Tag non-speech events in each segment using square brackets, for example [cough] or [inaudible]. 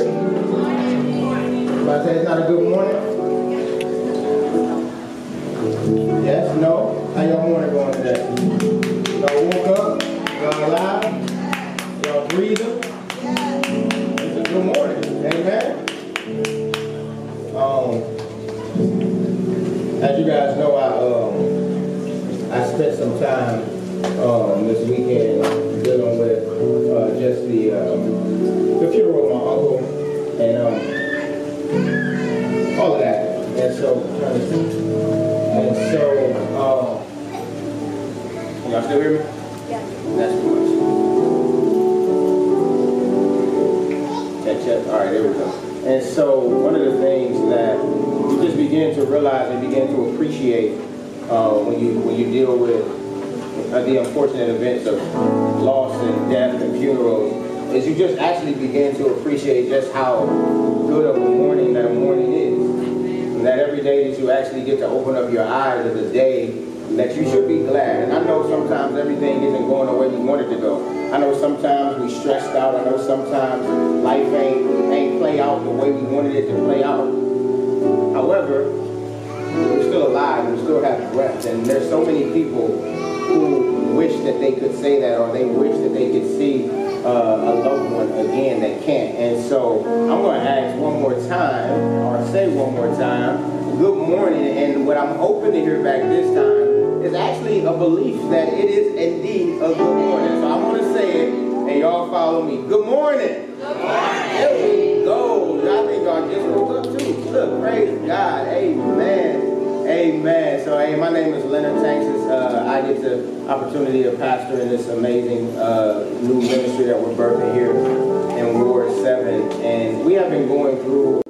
everybody? Everybody say it's not a good morning? Yes? No? How your morning going today? Y'all woke up? Y'all alive? Y'all breathing? It's a good morning. Amen? Um, as you guys know, I um, I spent some time um, this weekend dealing with uh, just the um, and um, all of that. And so, and so, um, y'all still hear me? Yeah. That's good. Check, check. All right, there we go. And so, one of the things that you just begin to realize and begin to appreciate uh, when you when you deal with uh, the unfortunate events of loss and death and funerals is you just actually begin to appreciate just how good of a morning that morning is. And that every day that you actually get to open up your eyes is a day that you should be glad. And I know sometimes everything isn't going the way we want it to go. I know sometimes we stressed out. I know sometimes life ain't ain't play out the way we wanted it to play out. However, we're still alive and we still have breath. And there's so many people who wish that they could say that or they wish that they could see uh, a loved one again that can't. And so I'm going to ask one more time or say one more time, good morning. And what I'm hoping to hear back this time is actually a belief that it is indeed a good morning. So I want to say it and y'all follow me. Good morning. Good morning. There we go. I think God just woke up too. Look, praise God. Amen. Amen. So, hey, my name is Leonard Tanks. Uh, I get the opportunity to pastor in this amazing uh, new ministry that we're birthing here in Ward 7. And we have been going through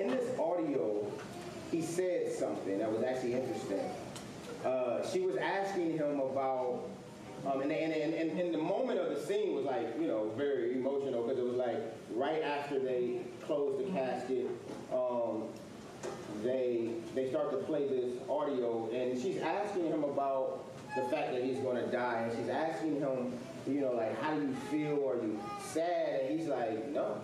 in this audio, he said something that was actually interesting. Uh, she was asking him about, um, and, and, and, and, the moment of the scene was like, you know, very emotional because it was like right after they closed the casket, um, they they start to play this audio and she's asking him about the fact that he's going to die and she's asking him you know like how do you feel? Are you sad? And he's like no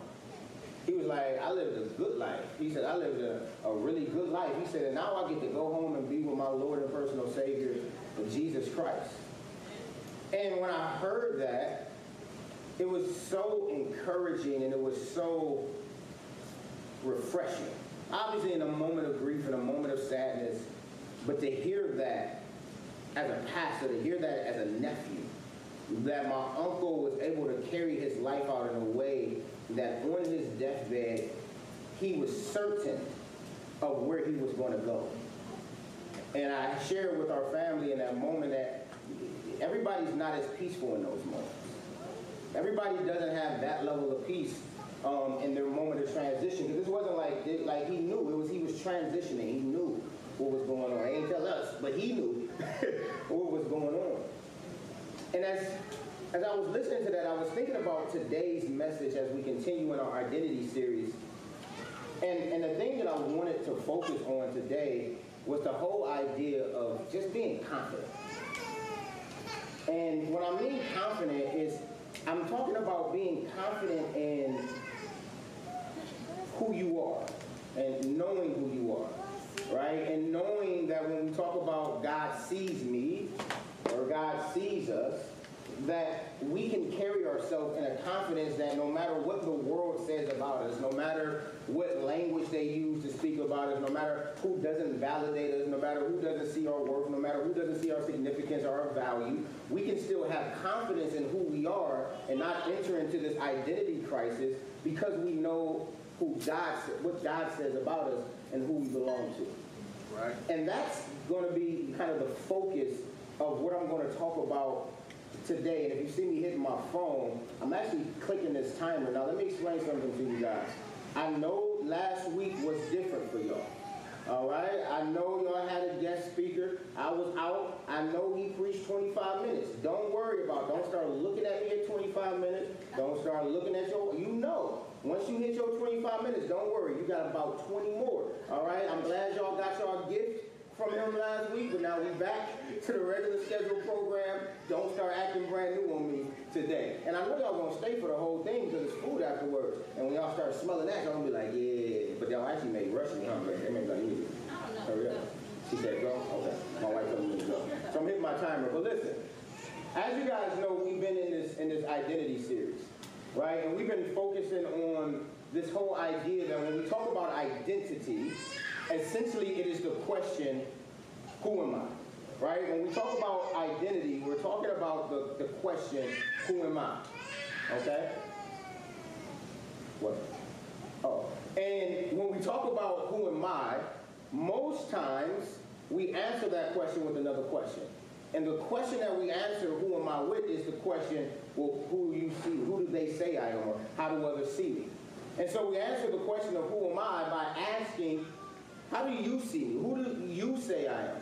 he was like i lived a good life. He said i lived a, a really good life. He said and now i get to go home and be with my lord and personal savior jesus christ. And when i heard that it was so encouraging and it was so refreshing. Obviously in a moment of grief and a moment of sadness, but to hear that as a pastor, to hear that as a nephew, that my uncle was able to carry his life out in a way that on his deathbed, he was certain of where he was going to go. And I shared with our family in that moment that everybody's not as peaceful in those moments. Everybody doesn't have that level of peace um, in their moment of transition because this wasn't like like he knew it was he was transitioning. He knew what was going on. He didn't tell us, but he knew [laughs] what was going on. And as as I was listening to that, I was thinking about today's message as we continue in our identity series. And and the thing that I wanted to focus on today was the whole idea of just being confident. And what I mean confident is I'm talking about being confident in who you are and knowing who you are, right? And knowing that when we talk about God sees me or God sees us, that we can carry ourselves in a confidence that no matter says about us, no matter what language they use to speak about us, no matter who doesn't validate us, no matter who doesn't see our worth, no matter who doesn't see our significance or our value, we can still have confidence in who we are and not enter into this identity crisis because we know who God, what God says about us and who we belong to. Right. And that's going to be kind of the focus of what I'm going to talk about today. And if you see me hitting my phone, I'm actually clicking this timer. Now, let me explain something to you guys. I know last week was different for y'all. All right? I know y'all had a guest speaker. I was out. I know he preached 25 minutes. Don't worry about it. Don't start looking at me at 25 minutes. Don't start looking at your, you know. Once you hit your 25 minutes, don't worry. You got about 20 more. All right? I'm glad y'all got y'all gift from him last week, but now we back to the regular scheduled program. Don't start acting brand new on me today. And I know y'all gonna stay for the whole thing because it's food afterwards. And when y'all start smelling that, y'all gonna be like, yeah. But y'all actually made rush me hungry. They made like, yeah. Hurry up. She said, go? Okay. My wife told me to go. So I'm hitting my timer. But listen, as you guys know, we've been in this in this identity series, right? And we've been focusing on this whole idea that when we talk about identity, essentially it is the question, who am I? Right? When we talk about identity, we're talking about the, the question, who am I? Okay? What? Oh. And when we talk about who am I, most times we answer that question with another question. And the question that we answer, who am I with, is the question, well, who do you see? Who do they say I am? How do others see me? And so we answer the question of who am I by asking, how do you see me? Who do you say I am?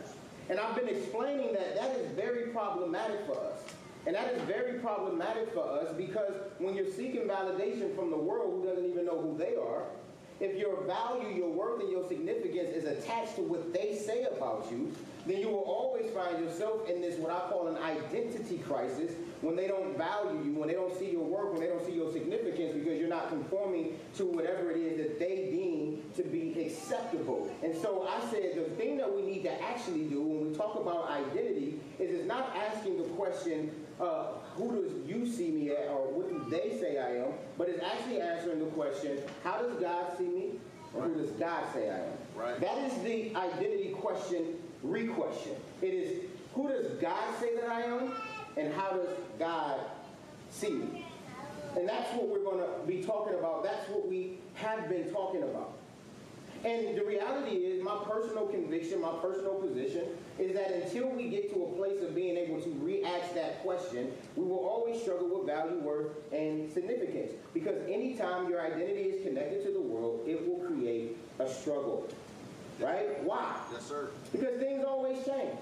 And I've been explaining that that is very problematic for us. And that is very problematic for us because when you're seeking validation from the world who doesn't even know who they are, if your value, your worth, and your significance is attached to what they say about you, then you will always find yourself in this, what I call an identity crisis, when they don't value you, when they don't see your work, when they don't see your significance, because you're not conforming to whatever it is that they deem to be acceptable. And so I said the thing that we need to actually do when we talk about identity is it's not asking the question, uh, who does you see me at, or what do they say I am, but it's actually answering the question, how does God see me, or who does God say I am? Right. That is the identity question, re-question. It is, who does God say that I am, and how does God see me? And that's what we're going to be talking about. That's what we have been talking about. And the reality is, my personal conviction, my personal position, is that until we get to a place of being able to re-ask that question, we will always struggle with value, worth, and significance. Because anytime your identity is connected to the world, it will create a struggle. Right? Why? Yes, sir. Because things always change.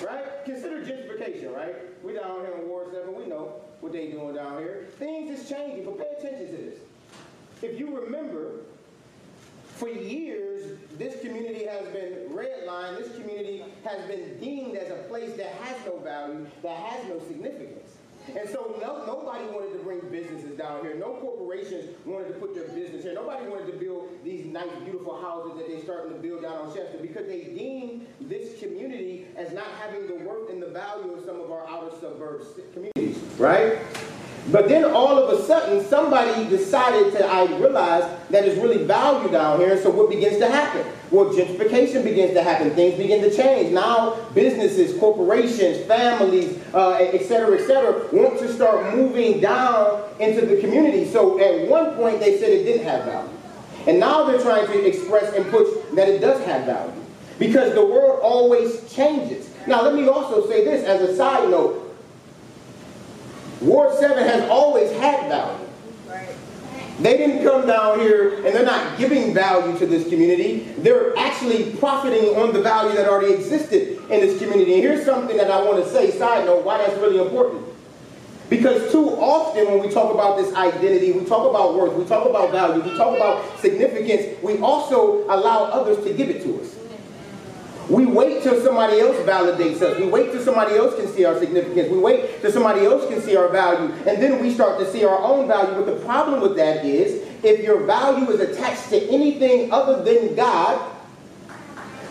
Right? Consider gentrification, right? We down here in Ward 7, we know what they doing down here. Things is changing, but pay attention to this. If you remember, for years, this community has been redlined, this community has been deemed as a place that has no value, that has no significance. And so no, nobody wanted to bring businesses down here. No corporations wanted to put their business here. Nobody wanted to build these nice, beautiful houses that they're starting to build down on Chester because they deemed this community as not having the worth and the value of some of our outer suburbs communities, right? But then all of a sudden, somebody decided to, I realized that it's really value down here. So what begins to happen? Well, gentrification begins to happen. Things begin to change. Now, businesses, corporations, families, uh, et cetera, et cetera, want to start moving down into the community. So at one point, they said it didn't have value. And now they're trying to express and push that it does have value. Because the world always changes. Now, let me also say this as a side note. Ward 7 has always had value. They didn't come down here and they're not giving value to this community. They're actually profiting on the value that already existed in this community. And here's something that I want to say, side note, why that's really important. Because too often when we talk about this identity, we talk about worth, we talk about value, we talk about significance, we also allow others to give it to us. We wait till somebody else validates us. We wait till somebody else can see our significance. We wait till somebody else can see our value. And then we start to see our own value. But the problem with that is if your value is attached to anything other than God,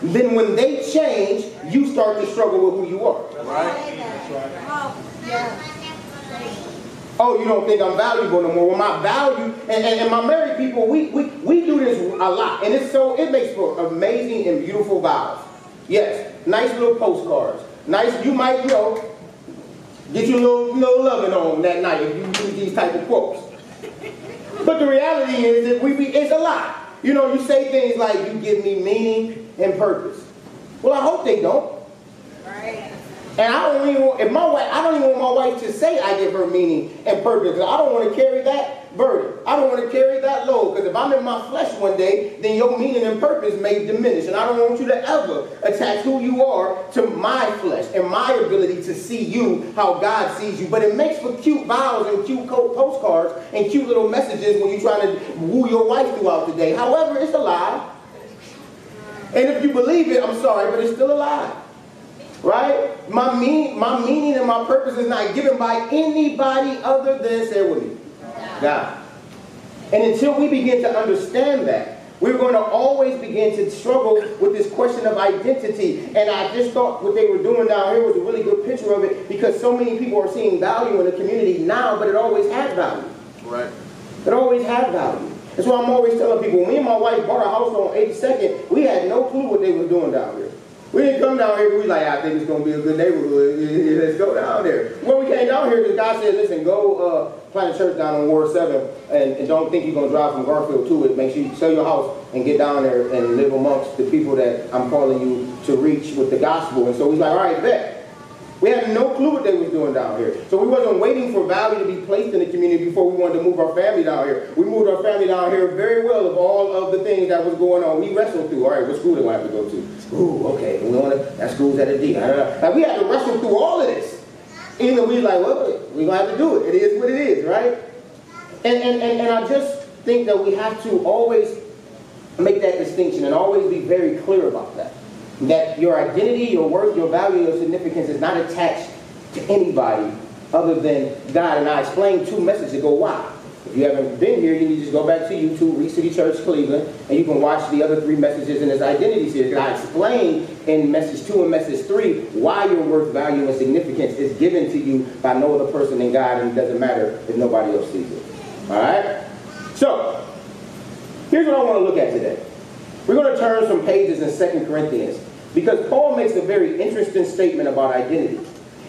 then when they change, you start to struggle with who you are. Right. Oh, you don't think I'm valuable no more. Well, my value, and, and, and my married people, we, we, we do this a lot. And it's so, it makes for amazing and beautiful vows. Yes, nice little postcards. Nice, you might, you know, get you a little, you know, loving on that night if you use these type of quotes. But the reality is that we be, it's a lot. You know, you say things like, you give me meaning and purpose. Well, I hope they don't. Right. And I don't even want, if my wife, I don't even want my wife to say I give her meaning and purpose. I don't want to carry that burden. I don't want to carry that load because if I'm in my flesh one day, then your meaning and purpose may diminish. And I don't want you to ever attach who you are to my flesh and my ability to see you how God sees you. But it makes for cute vows and cute postcards and cute little messages when you're trying to woo your wife throughout the day. However, it's a lie. And if you believe it, I'm sorry, but it's still a lie. Right? My, mean, my meaning and my purpose is not given by anybody other than, say with me, God. And until we begin to understand that, we're going to always begin to struggle with this question of identity. And I just thought what they were doing down here was a really good picture of it because so many people are seeing value in the community now, but it always had value. Right. It always had value. That's why I'm always telling people, when me and my wife bought a house on 82nd, we had no clue what they were doing down here. We didn't come down here, we like, I think it's going to be a good neighborhood. [laughs] Let's go down there. When we came down here, because God said, listen, go uh, plant a church down on Ward 7 and, and don't think you're going to drive from Garfield to it. Make sure you sell your house and get down there and live amongst the people that I'm calling you to reach with the gospel. And so he's like, all right, bet. We had no clue what they was doing down here. So we wasn't waiting for value to be placed in the community before we wanted to move our family down here. We moved our family down here very well of all of the things that was going on. We wrestled through, all right, what school do I have to go to? Ooh, okay, we want to, that school's at a D. Like we had to wrestle through all of this. Even we like, well, we're to have to do it. It is what it is, right? And, and, and, and I just think that we have to always make that distinction and always be very clear about that that your identity, your worth, your value, your significance is not attached to anybody other than God. And I explained two messages ago why. If you haven't been here, you need to just go back to YouTube, Reach City Church Cleveland, and you can watch the other three messages in this identity series. I explained in message two and message three why your worth, value, and significance is given to you by no other person than God, and it doesn't matter if nobody else sees it. All right? So, here's what I want to look at today. We're going to turn some pages in Second Corinthians. Because Paul makes a very interesting statement about identity.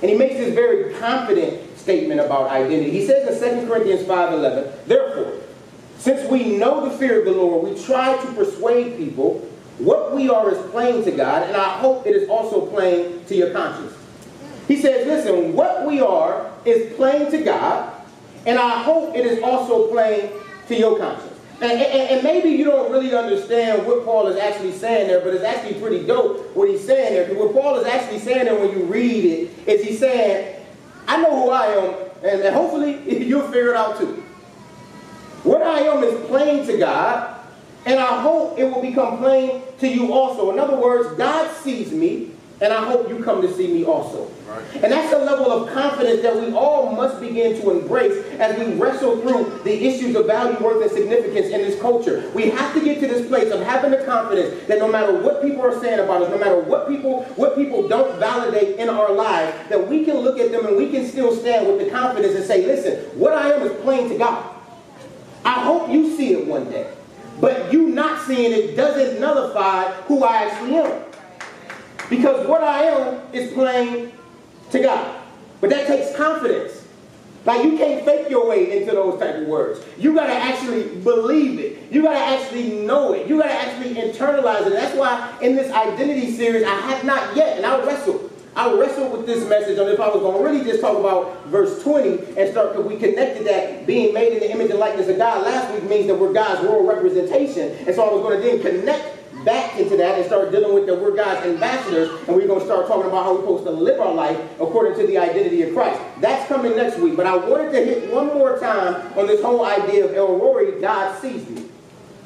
And he makes this very confident statement about identity. He says in 2 Corinthians 5.11, Therefore, since we know the fear of the Lord, we try to persuade people what we are is plain to God, and I hope it is also plain to your conscience. He says, listen, what we are is plain to God, and I hope it is also plain to your conscience. And, and, and, maybe you don't really understand what Paul is actually saying there, but it's actually pretty dope what he's saying there. What Paul is actually saying there when you read it is he's saying, I know who I am, and, hopefully [laughs] you'll figure it out too. What I am is plain to God, and I hope it will become plain to you also. In other words, God sees me, and I hope you come to see me also. Right. And that's a level of confidence that we all must begin to embrace as we wrestle through the issues of value, worth, and significance in this culture. We have to get to this place of having the confidence that no matter what people are saying about us, no matter what people what people don't validate in our lives, that we can look at them and we can still stand with the confidence and say, listen, what I am is plain to God. I hope you see it one day. But you not seeing it doesn't nullify who I actually am. Because what I am is plain to God. But that takes confidence. Like you can't fake your way into those type of words. You got to actually believe it. You got to actually know it. You got to actually internalize it. That's why in this identity series, I have not yet, and I'll wrestle. I wrestled with this message on if I was to really just talk about verse 20 and start, because we connected that being made in the image and likeness of God last week means that we're God's world representation. And so I was to then connect back into that and start dealing with that we're God's ambassadors and we're going to start talking about how we're supposed to live our life according to the identity of Christ. That's coming next week. But I wanted to hit one more time on this whole idea of El Roi, God sees me.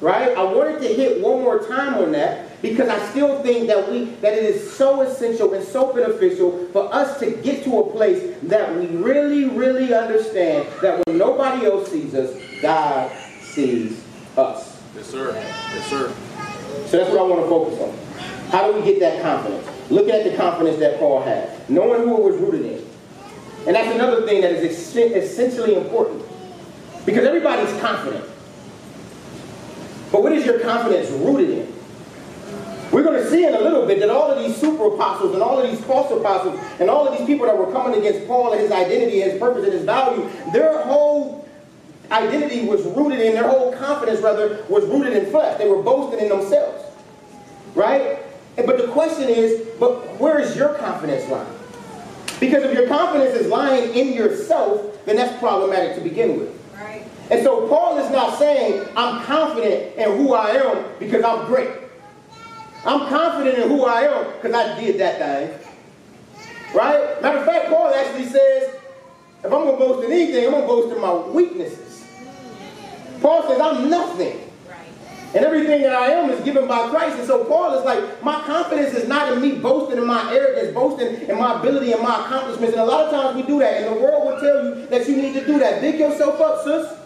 Right? I wanted to hit one more time on that because I still think that we that it is so essential and so beneficial for us to get to a place that we really, really understand that when nobody else sees us, God sees us. Yes, sir. Yes, sir. So that's what I want to focus on. How do we get that confidence? Look at the confidence that Paul had, knowing who it was rooted in. And that's another thing that is essentially important. Because everybody's confident. But what is your confidence rooted in? We're going to see in a little bit that all of these super apostles and all of these false apostles and all of these people that were coming against Paul and his identity, and his purpose, and his value, their whole identity was rooted in, their whole confidence, rather, was rooted in flesh. They were boasting in themselves. Right? But the question is, but where is your confidence lying? Because if your confidence is lying in yourself, then that's problematic to begin with. Right. And so Paul is not saying, I'm confident in who I am because I'm great. I'm confident in who I am because I did that thing. Right? Matter of fact, Paul actually says, if I'm going to boast in anything, I'm going to boast in my weaknesses. Paul says, I'm nothing. And everything that I am is given by Christ. And so Paul is like, my confidence is not in me boasting in my arrogance, boasting in my ability and my accomplishments. And a lot of times we do that. And the world will tell you that you need to do that. Big yourself up, sis.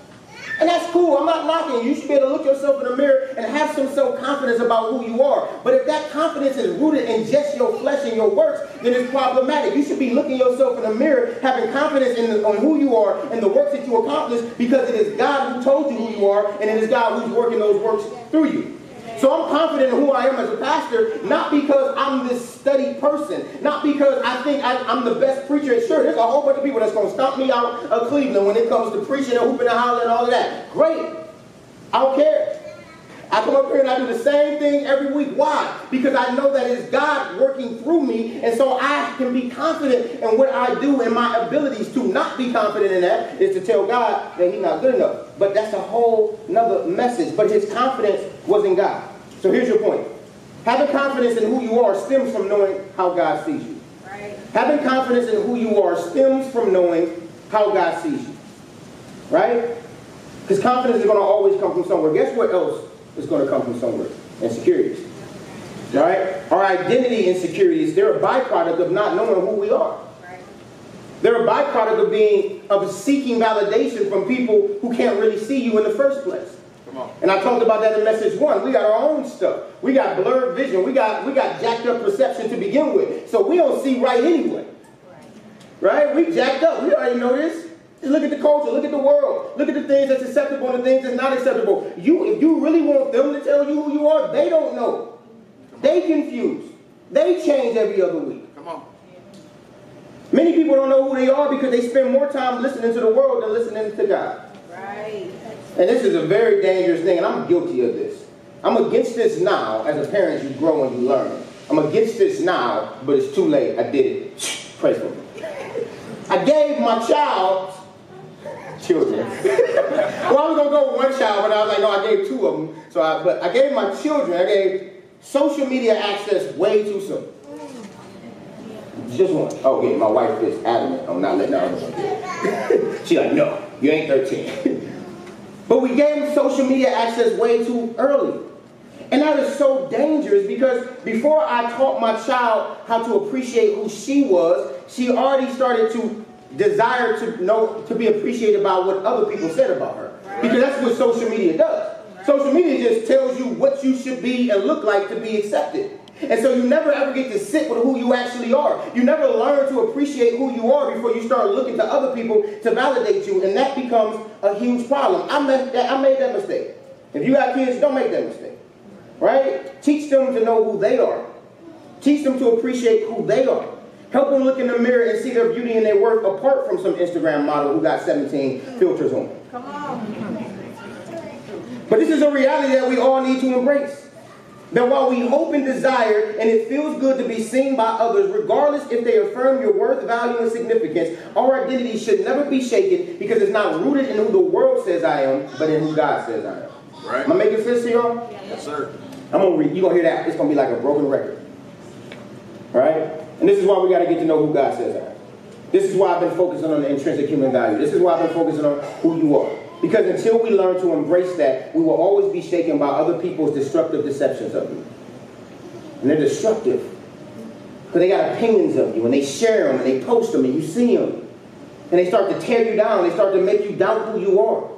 And that's cool. I'm not knocking you. Should be able to look yourself in the mirror and have some self-confidence about who you are. But if that confidence is rooted in just your flesh and your works, then it's problematic. You should be looking yourself in the mirror, having confidence in the, on who you are and the works that you accomplish because it is God who told you who you are and it is God who's working those works through you. So I'm confident in who I am as a pastor, not because I'm this studied person, not because I think I, am the best preacher. And Sure, there's a whole bunch of people that's going to stomp me out of Cleveland when it comes to preaching and hooping and hollering and all of that. Great. I don't care. I come up here and I do the same thing every week. Why? Because I know that it's God working through me, and so I can be confident in what I do and my abilities. To not be confident in that is to tell God that He's not good enough. But that's a whole nother message. But his confidence was in God. So here's your point. Having confidence in who you are stems from knowing how God sees you. Right. Having confidence in who you are stems from knowing how God sees you. Right? Because confidence is going to always come from somewhere. Guess what else is going to come from somewhere? Insecurities. Right? Our identity insecurities, they're a byproduct of not knowing who we are. They're a byproduct of being of seeking validation from people who can't really see you in the first place. And I talked about that in message one. We got our own stuff. We got blurred vision. We got we got jacked up perception to begin with. So we don't see right anyway. Right? We jacked up. We already know this. Just look at the culture, look at the world, look at the things that's acceptable and the things that's not acceptable. You, if you really want them to tell you who you are, they don't know. They confuse. They change every other week. Come on. Many people don't know who they are because they spend more time listening to the world than listening to God. Right. And this is a very dangerous thing, and I'm guilty of this. I'm against this now. As a parent, you grow and you learn. I'm against this now, but it's too late. I did it. Praise for me. I gave my child children. [laughs] well, I was gonna go with one child, but I was like, no, I gave two of them. So, I, but I gave my children. I gave social media access way too soon. Just one. Oh, yeah, my wife is adamant. I'm not letting her. [laughs] She's like, no, you ain't 13. [laughs] But we gave social media access way too early. And that is so dangerous because before I taught my child how to appreciate who she was, she already started to desire to know to be appreciated by what other people said about her. Because that's what social media does. Social media just tells you what you should be and look like to be accepted. And so you never ever get to sit with who you actually are. You never learn to appreciate who you are before you start looking to other people to validate you, and that becomes a huge problem. I made that, I made that mistake. If you got kids, don't make that mistake. Right? Teach them to know who they are. Teach them to appreciate who they are. Help them look in the mirror and see their beauty and their worth apart from some Instagram model who got 17 filters on. Come on. But this is a reality that we all need to embrace. That while we hope and desire, and it feels good to be seen by others, regardless if they affirm your worth, value, and significance, our identity should never be shaken because it's not rooted in who the world says I am, but in who God says I am. Right. Am I making sense to y'all? Yes, sir. I'm gonna read. You're gonna hear that. It's gonna be like a broken record. All right? And this is why we got to get to know who God says I am. This is why I've been focusing on the intrinsic human value. This is why I've been focusing on who you are. Because until we learn to embrace that, we will always be shaken by other people's destructive deceptions of you. And they're destructive. Because they got opinions of you, and they share them, and they post them, and you see them. And they start to tear you down. They start to make you doubt who you are.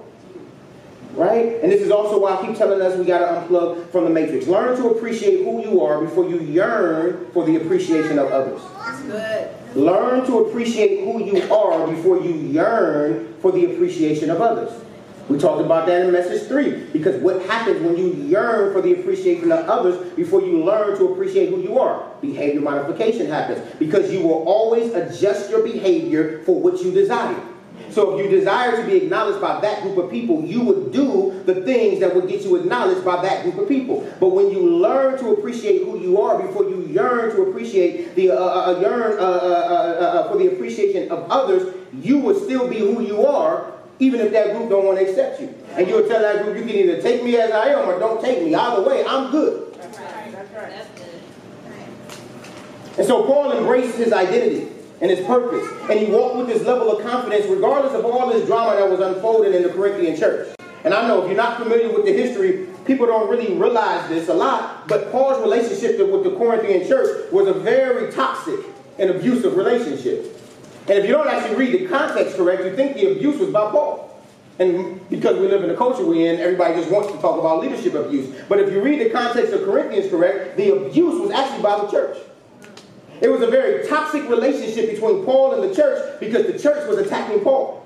Right? And this is also why I keep telling us we got to unplug from the matrix. Learn to appreciate who you are before you yearn for the appreciation of others. That's good. Learn to appreciate who you are before you yearn for the appreciation of others. We talked about that in message three. Because what happens when you yearn for the appreciation of others before you learn to appreciate who you are? Behavior modification happens. Because you will always adjust your behavior for what you desire. So if you desire to be acknowledged by that group of people, you would do the things that would get you acknowledged by that group of people. But when you learn to appreciate who you are before you yearn to appreciate the uh, uh, uh yearn uh, uh, uh, uh for the appreciation of others, you will still be who you are even if that group don't want to accept you. And you'll tell that group, you can either take me as I am or don't take me. Either way, I'm good. That's right. That's right. And so Paul embraced his identity and his purpose. And he walked with this level of confidence regardless of all this drama that was unfolding in the Corinthian church. And I know if you're not familiar with the history, people don't really realize this a lot, but Paul's relationship with the Corinthian church was a very toxic and abusive relationship. And if you don't actually read the context correct, you think the abuse was by Paul. And because we live in the culture we're in, everybody just wants to talk about leadership abuse. But if you read the context of Corinthians correct, the abuse was actually by the church. It was a very toxic relationship between Paul and the church because the church was attacking Paul.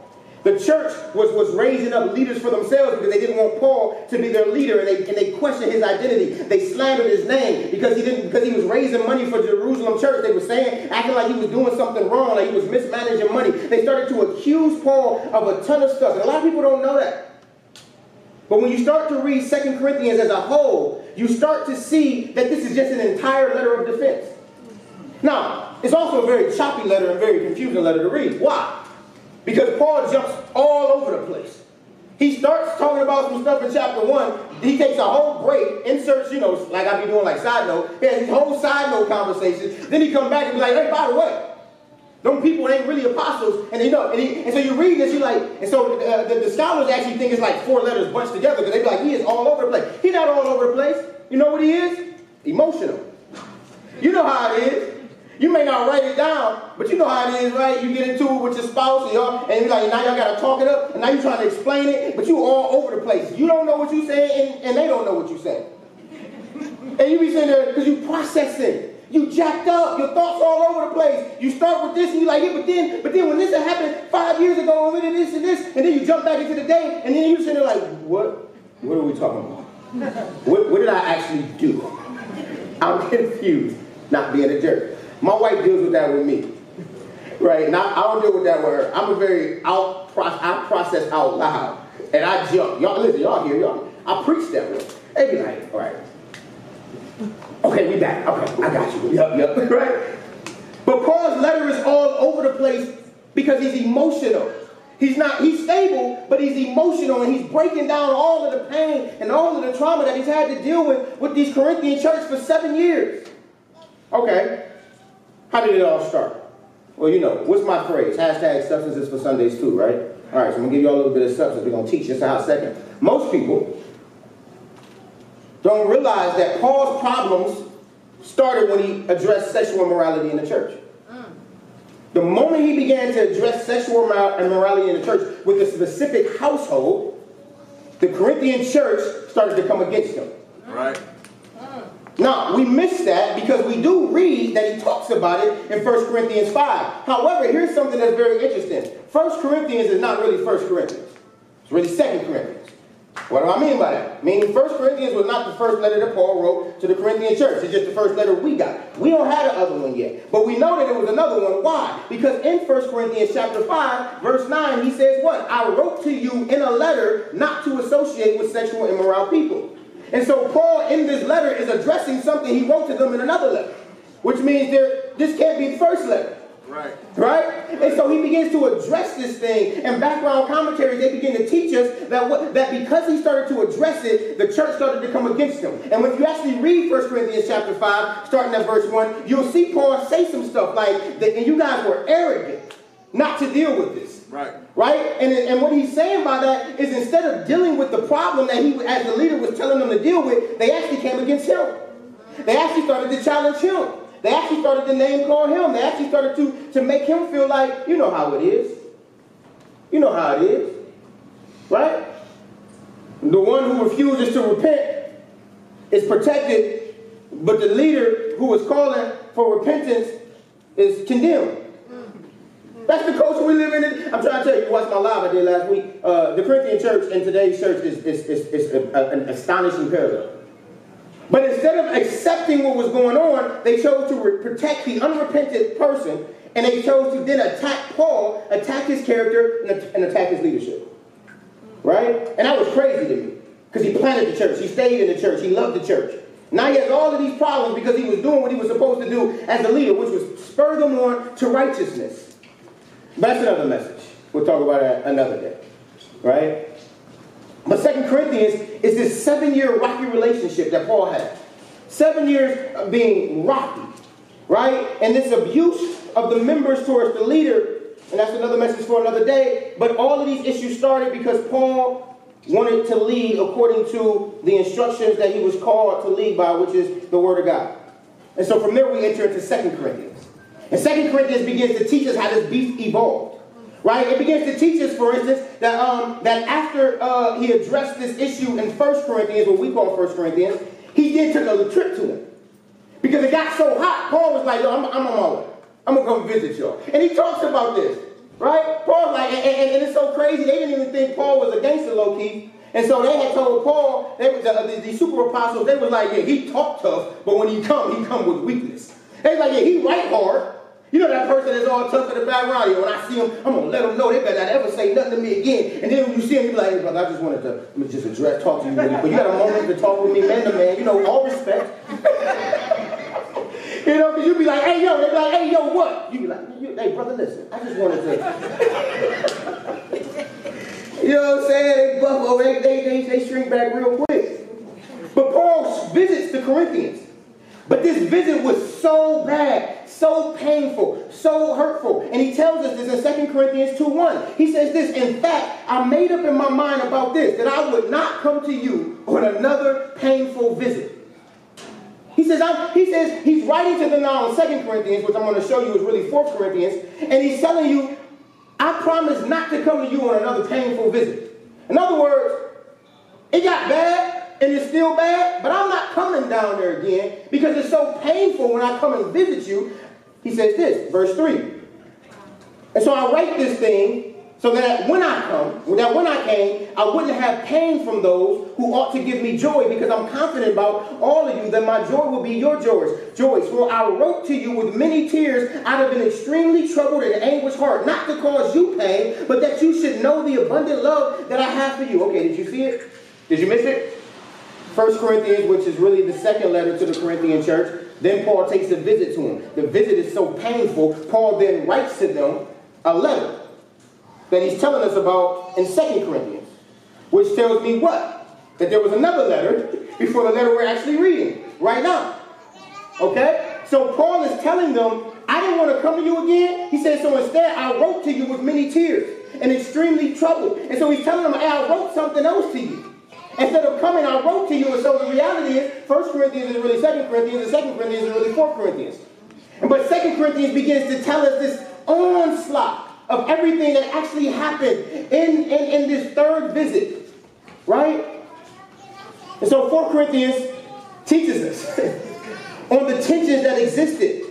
The church was, was raising up leaders for themselves because they didn't want Paul to be their leader and they, and they questioned his identity. They slandered his name because he didn't because he was raising money for Jerusalem church. They were saying, acting like he was doing something wrong, like he was mismanaging money. They started to accuse Paul of a ton of stuff. And a lot of people don't know that. But when you start to read Second Corinthians as a whole, you start to see that this is just an entire letter of defense. Now, it's also a very choppy letter and very confusing letter to read. Why? Because Paul jumps all over the place. He starts talking about some stuff in chapter 1. He takes a whole break, inserts, you know, like I be doing like side note. He has these whole side note conversations. Then he comes back and be like, hey, by the way, them people ain't really apostles. And you know, and, he, and so you read this, you like, and so uh, the, the, scholars actually think it's like four letters bunched together because they be like, he is all over the place. He's not all over the place. You know what he is? Emotional. You know how it is. You may not write it down, but you know how it is, right? You get into it with your spouse, and, y'all, and you're like, now y'all got to talk it up, and now you're trying to explain it, but you all over the place. You don't know what you're saying, and, and they don't know what you're saying. and you be sitting there because you processing. You jacked up. Your thoughts all over the place. You start with this, and you're like, yeah, but then, but then when this happened five years ago, and then this and this, and then you jump back into the day, and then you sitting there like, what? What are we talking about? what, what did I actually do? I'm confused, not being a jerk. My wife deals with that with me. Right? And I, don't deal with that with her. I'm a very out I process out loud. And I jump. Y'all listen, y'all hear y'all. I preach that way. Be like, all right. Okay, we back. Okay, I got you. Yep, yep. [laughs] right? But Paul's letter is all over the place because he's emotional. He's not, he's stable, but he's emotional and he's breaking down all of the pain and all of the trauma that he's had to deal with with these Corinthian church for seven years. Okay. How did it all start? Well, you know, what's my phrase? Hashtag substances for Sundays too, right? All right, so I'm to give you all a little bit of substance. We're to teach this out second. Most people don't realize that Paul's problems started when he addressed sexual immorality in the church. The moment he began to address sexual immorality in the church with a specific household, the Corinthian church started to come against him. Right. Now, we miss that because we do read that he talks about it in 1 Corinthians 5. However, here's something that's very interesting. 1 Corinthians is not really 1 Corinthians. It's really 2 Corinthians. What do I mean by that? Meaning 1 Corinthians was not the first letter that Paul wrote to the Corinthian church. It's just the first letter we got. We don't have the other one yet. But we know that there was another one. Why? Because in 1 Corinthians chapter 5, verse 9, he says what? I wrote to you in a letter not to associate with sexual immoral people. And so Paul in this letter is addressing something he wrote to them in another letter, which means there this can't be the first letter. Right. Right? And so he begins to address this thing, and background commentaries, they begin to teach us that what, that because he started to address it, the church started to come against him. And when you actually read 1 Corinthians chapter 5, starting at verse 1, you'll see Paul say some stuff like, that, and you guys were arrogant not to deal with this. Right. Right? And, and what he's saying by that is instead of dealing with the problem that he, as the leader, was telling them to deal with, they actually came against him. They actually started to challenge him. They actually started to name call him. They actually started to, to make him feel like, you know how it is. You know how it is. Right? The one who refuses to repent is protected, but the leader who is calling for repentance is condemned. That's the culture we live in. I'm trying to tell you, you watched my live I did last week. Uh, the Corinthian church and today's church is, is, is, is a, a, an astonishing parallel. But instead of accepting what was going on, they chose to re- protect the unrepentant person, and they chose to then attack Paul, attack his character, and, and attack his leadership. Right? And that was crazy to me. Because he planted the church, he stayed in the church, he loved the church. Now he has all of these problems because he was doing what he was supposed to do as a leader, which was spur them on to righteousness. That's another message. We'll talk about that another day. right? But Second Corinthians is this seven-year rocky relationship that Paul had. Seven years of being rocky, right? And this abuse of the members towards the leader, and that's another message for another day. But all of these issues started because Paul wanted to lead according to the instructions that he was called to lead by, which is the Word of God. And so from there we enter into Second Corinthians. And Second Corinthians begins to teach us how this beef evolved. Right? It begins to teach us, for instance, that um, that after uh, he addressed this issue in First Corinthians, what we call First Corinthians, he then took a trip to him. Because it got so hot, Paul was like, yo, I'm, I'm on my way. I'm going to come visit y'all. And he talks about this, right? Paul's like, and, and, and, it's so crazy, they didn't even think Paul was a gangster low-key. And so they had told Paul, they was, uh, the, the, super apostles, they was like, yeah, he talk tough, but when he come, he come with weakness. They was like, yeah, he write hard, you know that person that's all tough in the background. when I see him, I'm gonna let them know they better not ever say nothing to me again. And then when you see him, you be like, hey brother, I just wanted to let me just address, talk to you really, but you got a moment to talk with me, man to man. You know, all respect. [laughs] you know, because you be like, hey yo, they be like, hey yo, what? You be like, hey brother, listen, I just wanted to. [laughs] you know what I'm saying? They buffalo, oh, they, they, they, they shrink back real quick. But Paul visits the Corinthians. But this visit was so bad, so painful, so hurtful. And he tells us this in 2 Corinthians 2 1. He says this, in fact, I made up in my mind about this, that I would not come to you on another painful visit. He says, I'm, he says, he's writing to them now in 2 Corinthians, which I'm going to show you is really 4 Corinthians, and he's telling you, I promise not to come to you on another painful visit. In other words, it got bad, and it's still bad, but I'm not coming down there again because it's so painful when I come and visit you. He says this, verse 3. And so I write this thing so that when I come, that when I came, I wouldn't have pain from those who ought to give me joy because I'm confident about all of you that my joy will be your joys. Joys. For I wrote to you with many tears out of an extremely troubled and anguished heart, not to cause you pain, but that you should know the abundant love that I have for you. Okay, did you see it? Did you miss it? First Corinthians, which is really the second letter to the Corinthian church, then Paul takes a visit to him. The visit is so painful, Paul then writes to them a letter that he's telling us about in Second Corinthians, which tells me what? That there was another letter before the letter we're actually reading right now. Okay? So Paul is telling them, I didn't want to come to you again. He said, so instead I wrote to you with many tears and extremely troubled. And so he's telling them, I wrote something else to you. Instead of coming, I wrote to you. And so the reality is, 1 Corinthians is really 2 Corinthians, and 2 Corinthians is really 4 Corinthians. But 2 Corinthians begins to tell us this onslaught of everything that actually happened in, in, in this third visit. Right? And so 4 Corinthians teaches us [laughs] on the tensions that existed.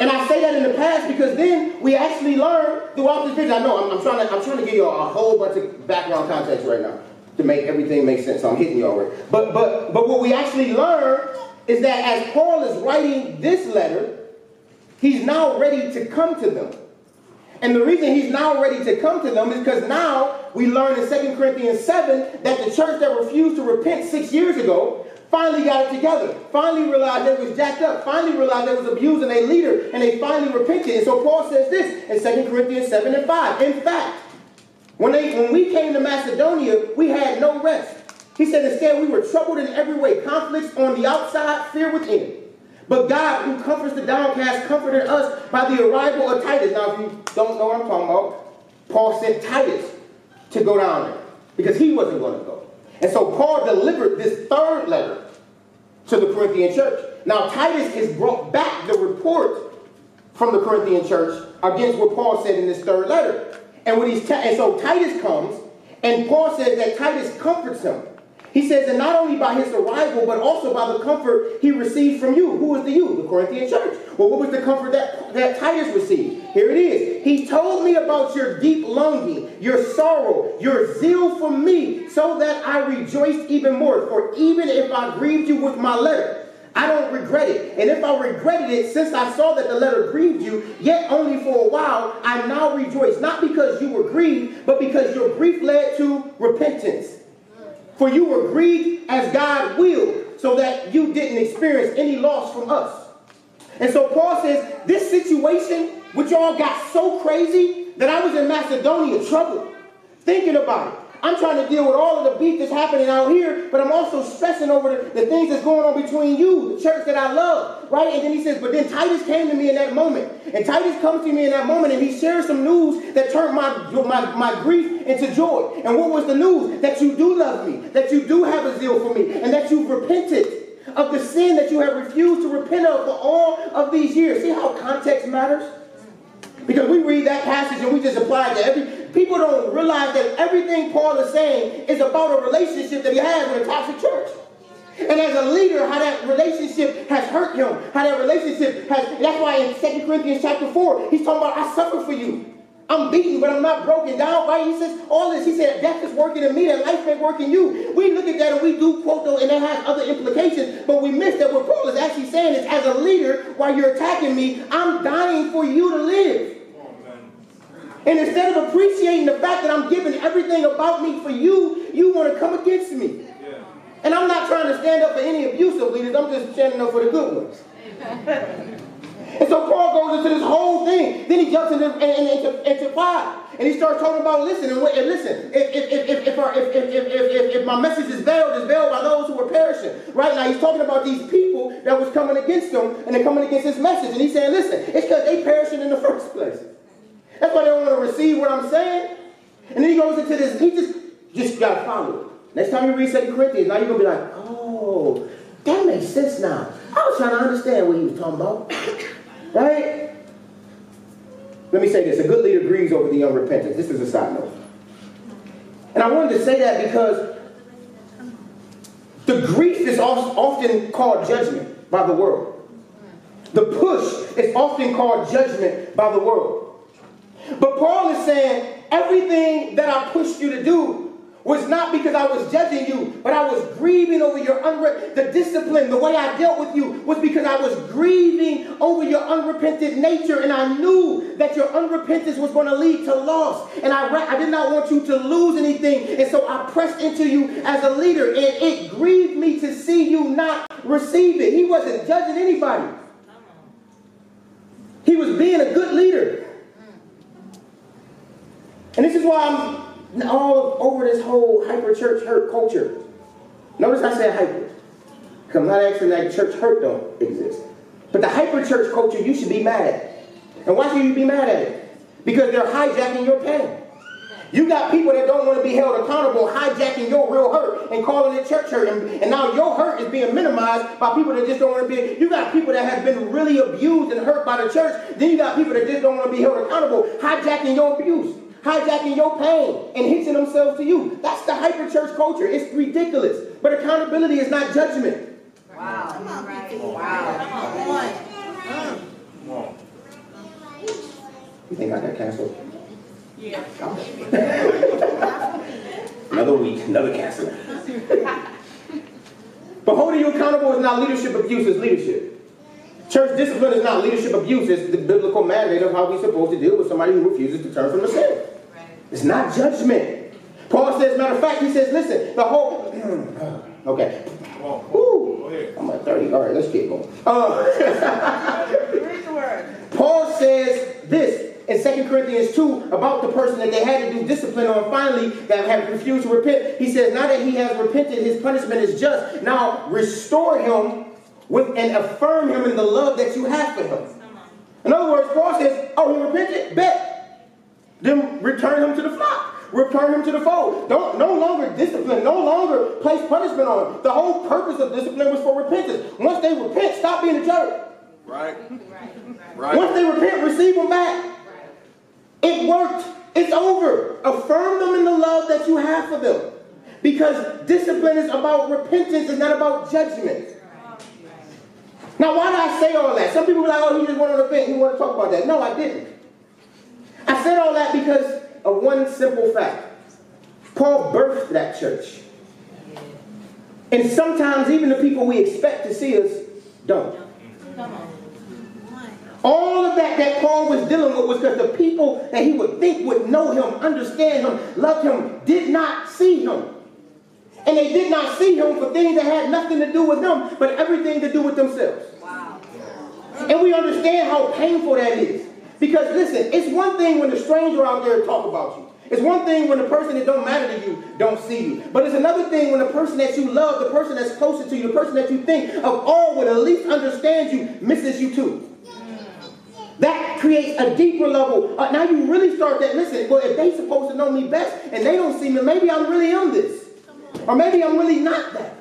And I say that in the past because then we actually learn throughout this visit. I know I'm, I'm, trying to I'm trying to give you a whole bunch of background context right now to make everything make sense. So I'm hitting you already. But but but what we actually learn is that as Paul is writing this letter, he's now ready to come to them. And the reason he's now ready to come to them is because now we learn in 2 Corinthians 7 that the church that refused to repent six years ago finally got it together, finally realized they was jacked up, finally realized they was abusing a leader, and they finally repented. And so Paul says this in 2 Corinthians 7 and 5. In fact, when, they, when we came to Macedonia, we had no rest. He said, instead, we were troubled in every way, conflicts on the outside, fear within. But God, who comforts the downcast, comforted us by the arrival of Titus. Now, if you don't know what I'm talking about, Paul sent Titus to go down there because he wasn't going to go. And so Paul delivered this third letter to the Corinthian church. Now, Titus has brought back the report from the Corinthian church against what Paul said in this third letter. And when he's and so Titus comes, and Paul says that Titus comforts him. He says, and not only by his arrival, but also by the comfort he received from you. Who is the you? The Corinthian church. Well, what was the comfort that, that Titus received? Here it is. He told me about your deep longing, your sorrow, your zeal for me, so that I rejoiced even more. For even if I grieved you with my letter, I don't regret it. And if I regretted it, since I saw that the letter grieved you, yet only for a while, I now rejoice. Not because you were grieved, but because your grief led to repentance. For you were grieved as God willed, so that you didn't experience any loss from us. And so Paul says, this situation, which all got so crazy that I was in Macedonia troubled, thinking about it. I'm trying to deal with all of the beef that's happening out here, but I'm also stressing over the, the things that's going on between you, the church that I love, right? And then he says, but then Titus came to me in that moment. And Titus comes to me in that moment and he shares some news that turned my, my, my grief into joy. And what was the news? That you do love me, that you do have a zeal for me, and that you've repented of the sin that you have refused to repent of for all of these years. See how context matters? Because we read that passage and we just apply it to every. People don't realize that everything Paul is saying is about a relationship that he has with a toxic church. And as a leader, how that relationship has hurt him, how that relationship has. That's why in 2 Corinthians chapter 4, he's talking about, I suffer for you. I'm beaten, but I'm not broken down. Right? He says all this. He said death is working in me, that life ain't working in you. We look at that and we do quote though, and that has other implications, but we miss that what Paul is actually saying is as a leader, while you're attacking me, I'm dying for you to live. And instead of appreciating the fact that I'm giving everything about me for you, you want to come against me. Yeah. And I'm not trying to stand up for any abusive leaders, I'm just standing up for the good ones. and so Paul goes into this whole thing. Then he jumps into, into, into five. And he starts talking about listen and, and listen. If, if, if, if, if, our, if, if, if, if, if my message is veiled, it's veiled by those who are perishing. Right now, he's talking about these people that was coming against him and they're coming against his message. And he's saying, listen, it's because they perishing in the first place. That's why they don't want to receive what I'm saying. And then he goes into this, he just, just got to follow it. Next time you read 2 Corinthians, now you're going to be like, oh, that makes sense now. I was trying to understand what he was talking about. [coughs] right? Let me say this. A good leader grieves over the unrepentant. This is a side note. And I wanted to say that because the grief is often called judgment by the world. The push is often called judgment by the world. But Paul is saying, everything that I pushed you to do was not because I was judging you, but I was grieving over your unre- the discipline, the way I dealt with you was because I was grieving over your unrepentant nature, and I knew that your unrepentance was going to lead to loss, and I I did not want you to lose anything, and so I pressed into you as a leader, and it grieved me to see you not receive it. He wasn't judging anybody. He was being a good leader. And this is why I'm all over this whole hyper church hurt culture. Notice I said hyper. Because I'm not asking that church hurt don't exist. But the hyper church culture you should be mad at. And why should you be mad at it? Because they're hijacking your pain. You got people that don't want to be held accountable hijacking your real hurt and calling it church hurt. And, and, now your hurt is being minimized by people that just don't want to be. You got people that have been really abused and hurt by the church. Then you got people that just don't want to be held accountable hijacking your abuse hijacking your pain and hitching themselves to you. That's the hyper church culture. It's ridiculous. But accountability is not judgment. Wow. Wow. Wow. You think I got canceled? Yeah. another week, another cancel. but holding you accountable is not leadership abuse, it's leadership. Church discipline is not leadership abuse, it's the biblical mandate of how we're supposed to deal with somebody who refuses to turn from the sin. It's not judgment. Paul says, matter of fact, he says, listen, the whole. [clears throat] okay. Woo. I'm at 30. All right, let's get going. Uh, [laughs] Paul says this in 2 Corinthians 2 about the person that they had to do discipline on finally that have refused to repent. He says, now that he has repented, his punishment is just. Now restore him with and affirm him in the love that you have for him. In other words, Paul says, oh, he repented? Bet. Then return him to the flock. Return him to the fold. Don't no longer discipline, no longer place punishment on him. The whole purpose of discipline was for repentance. Once they repent, stop being a jerk. Right. right. Right. Once they repent, receive them back. Right. It worked. It's over. Affirm them in the love that you have for them. Because discipline is about repentance, it's not about judgment. Now, why did I say all that? Some people are like, oh, he just wanted to vent. He wanted to talk about that. No, I didn't. I said all that because of one simple fact. Paul birthed that church. And sometimes even the people we expect to see us don't. All of that that Paul was dealing with was because the people that he would think would know him, understand him, love him, did not see him. And they did not see him for things that had nothing to do with them, but everything to do with themselves. Wow. And we understand how painful that is. Because listen, it's one thing when a stranger out there talk about you. It's one thing when the person that don't matter to you don't see you. But it's another thing when the person that you love, the person that's closer to you, the person that you think of all would at least understand you, misses you too. That creates a deeper level. Uh, now you really start that, listen, well, if they supposed to know me best and they don't see me, maybe I'm really am this. Or maybe I'm really not that.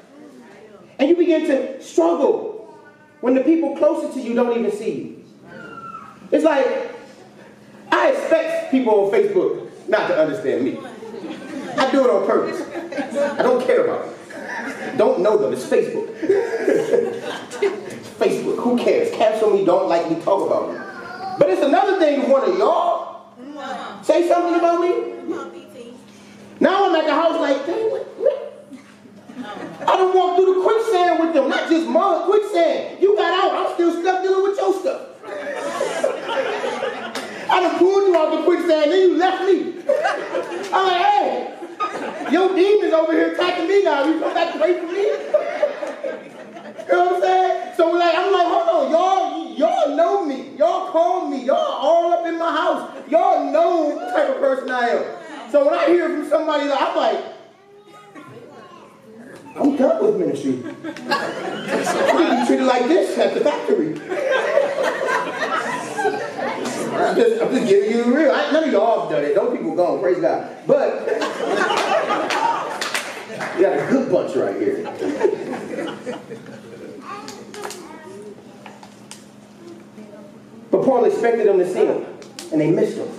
And you begin to struggle when the people closer to you don't even see you. It's like, I expect people on Facebook not to understand me. I do it on purpose. I don't care about them. Don't know them. It's Facebook. [laughs] Facebook. Who cares? Cancel me, don't like me, talk about me. But it's another thing if one of y'all say something about me. Now I'm at the house like, dang, what? I don't walk through the quicksand with them, not just mud, quicksand. You got out, I'm still stuck dealing with your stuff. I done pulled you out the quicksand, then you left me. I'm like, hey, your demons over here attacking me now. You come back to wait for me? You know what I'm saying? So like, I'm like, hold on, y'all, y'all know me. Y'all call me. Y'all all up in my house. Y'all know the type of person I am. So when I hear from somebody, I'm like, I'm done with ministry. I'm be treated like this at the factory. I'm just, I'm just giving you real. I, none of y'all have done it. Those people gone, praise God. But you got a good bunch right here. But Paul expected them to see him, and they missed him.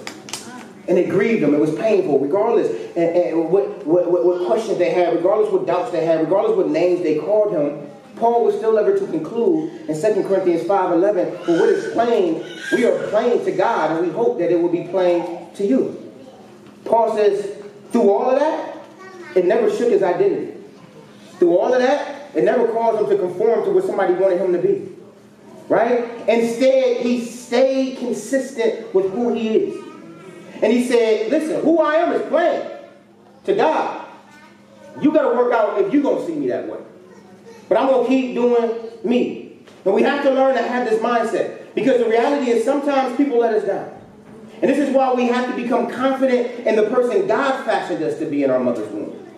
And it grieved them. It was painful, regardless and, and what, what, what, questions they had, regardless what doubts they had, regardless what names they called him. Paul was still able to conclude in 2 Corinthians 5.11, for what is plain, we are plain to God, and we hope that it will be plain to you. Paul says, through all of that, it never shook his identity. Through all of that, it never caused him to conform to what somebody wanted him to be. Right? Instead, he stayed consistent with who he is. And he said, listen, who I am is plain to God. You got to work out if you're going to see me that way. But I'm going to keep doing me. And we have to learn to have this mindset. Because the reality is sometimes people let us down. And this is why we have to become confident in the person God fashioned us to be in our mother's womb.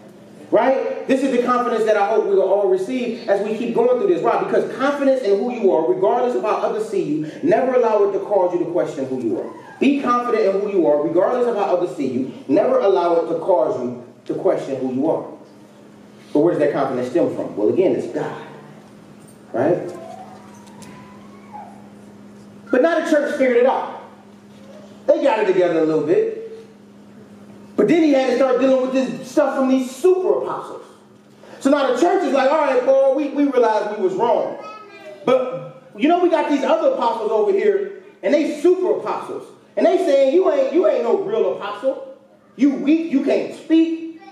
Right? This is the confidence that I hope we will all receive as we keep going through this. Why? Because confidence in who you are, regardless of how others see you, never allow it to cause you to question who you are. Be confident in who you are, regardless of how others see you. Never allow it to cause you to question who you are. But where does that confidence stem from? Well, again, it's God. Right? But now the church figured it out. They got it together a little bit. But then he had to start dealing with this stuff from these super apostles. So now the church is like, all right, Paul, we, we realized we was wrong. But you know, we got these other apostles over here, and they super apostles. And they saying, you ain't, you ain't no real apostle. You weak, you can't speak.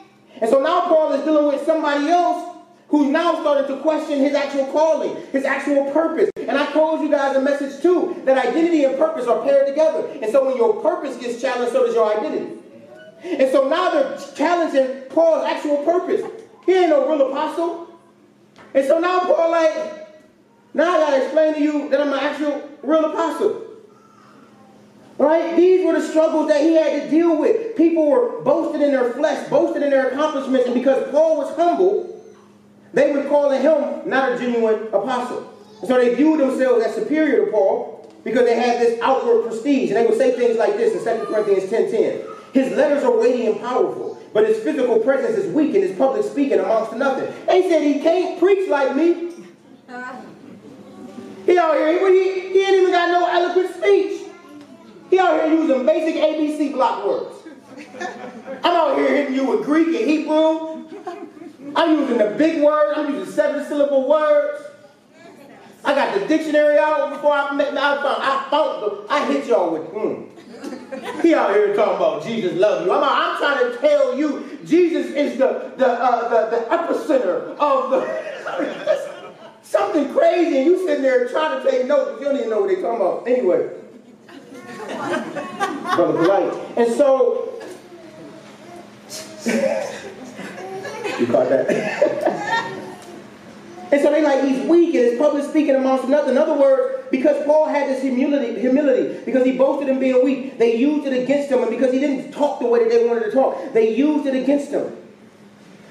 And so now Paul is dealing with somebody else who's now starting to question his actual calling, his actual purpose. And I told you guys a message too, that identity and purpose are paired together. And so when your purpose gets challenged, so does your identity. And so now they're challenging Paul's actual purpose. He ain't no real apostle. And so now Paul like, now I gotta explain to you that I'm an actual real apostle. Right? These were the struggles that he had to deal with. People were boasting in their flesh, boasting in their accomplishments, and because Paul was humble, they were calling him not a genuine apostle. So they viewed themselves as superior to Paul because they had this outward prestige. And they would say things like this in 2 Corinthians 10.10. 10. His letters are weighty and powerful, but his physical presence is weak and his public speaking amounts to nothing. They said he can't preach like me. He out here, he, he ain't even got no eloquent speech. He out here using basic ABC block words. I'm out here hitting you with Greek and Hebrew. I'm using the big words. I'm using seven syllable words. I got the dictionary out before I met. I found. I. I hit y'all with. Mm. [laughs] He out here talking about Jesus love you. I'm, I'm trying to tell you, Jesus is the the uh, the, the epicenter of the [laughs] something crazy, and you sitting there trying to take notes, but you don't even know what they're talking about. Anyway, [laughs] brother polite, and so you caught that. And so they like he's weak and his public speaking amongst nothing. In other words, because Paul had this humility, humility, because he boasted in being weak, they used it against him, and because he didn't talk the way that they wanted to talk, they used it against him.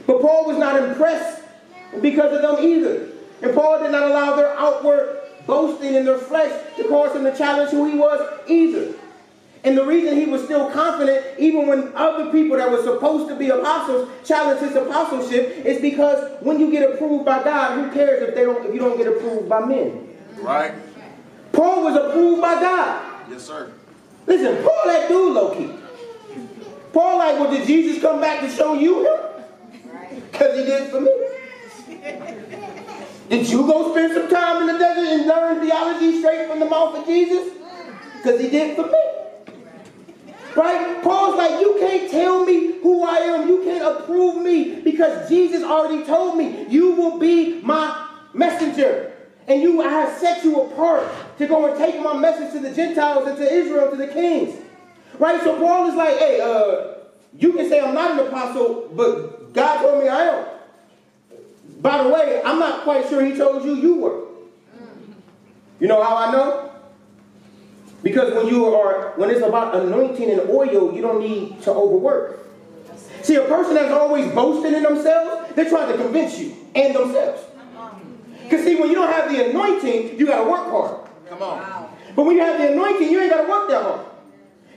But Paul was not impressed because of them either. And Paul did not allow their outward boasting in their flesh to cause him to challenge who he was either. And the reason he was still confident, even when other people that were supposed to be apostles challenged his apostleship, is because when you get approved by God, who cares if they don't if you don't get approved by men? Right. Paul was approved by God. Yes, sir. Listen, Paul that dude low key. Paul like, well, did Jesus come back to show you him? Because he did for me. Did you go spend some time in the desert and learn theology straight from the mouth of Jesus? Because he did for me. Right? Paul's like, you can't tell me who I am. You can't approve me because Jesus already told me you will be my messenger. And you, I have set you apart to go and take my message to the Gentiles and to Israel, to the kings. Right? So Paul is like, hey, uh, you can say I'm not an apostle, but God told me I am. By the way, I'm not quite sure he told you you were. You know how I know? Because when you are, when it's about anointing and oil, you don't need to overwork. See, a person that's always boasting in themselves, they're trying to convince you and themselves. Because see, when you don't have the anointing, you got to work hard. Come on. But when you have the anointing, you ain't got to work that hard.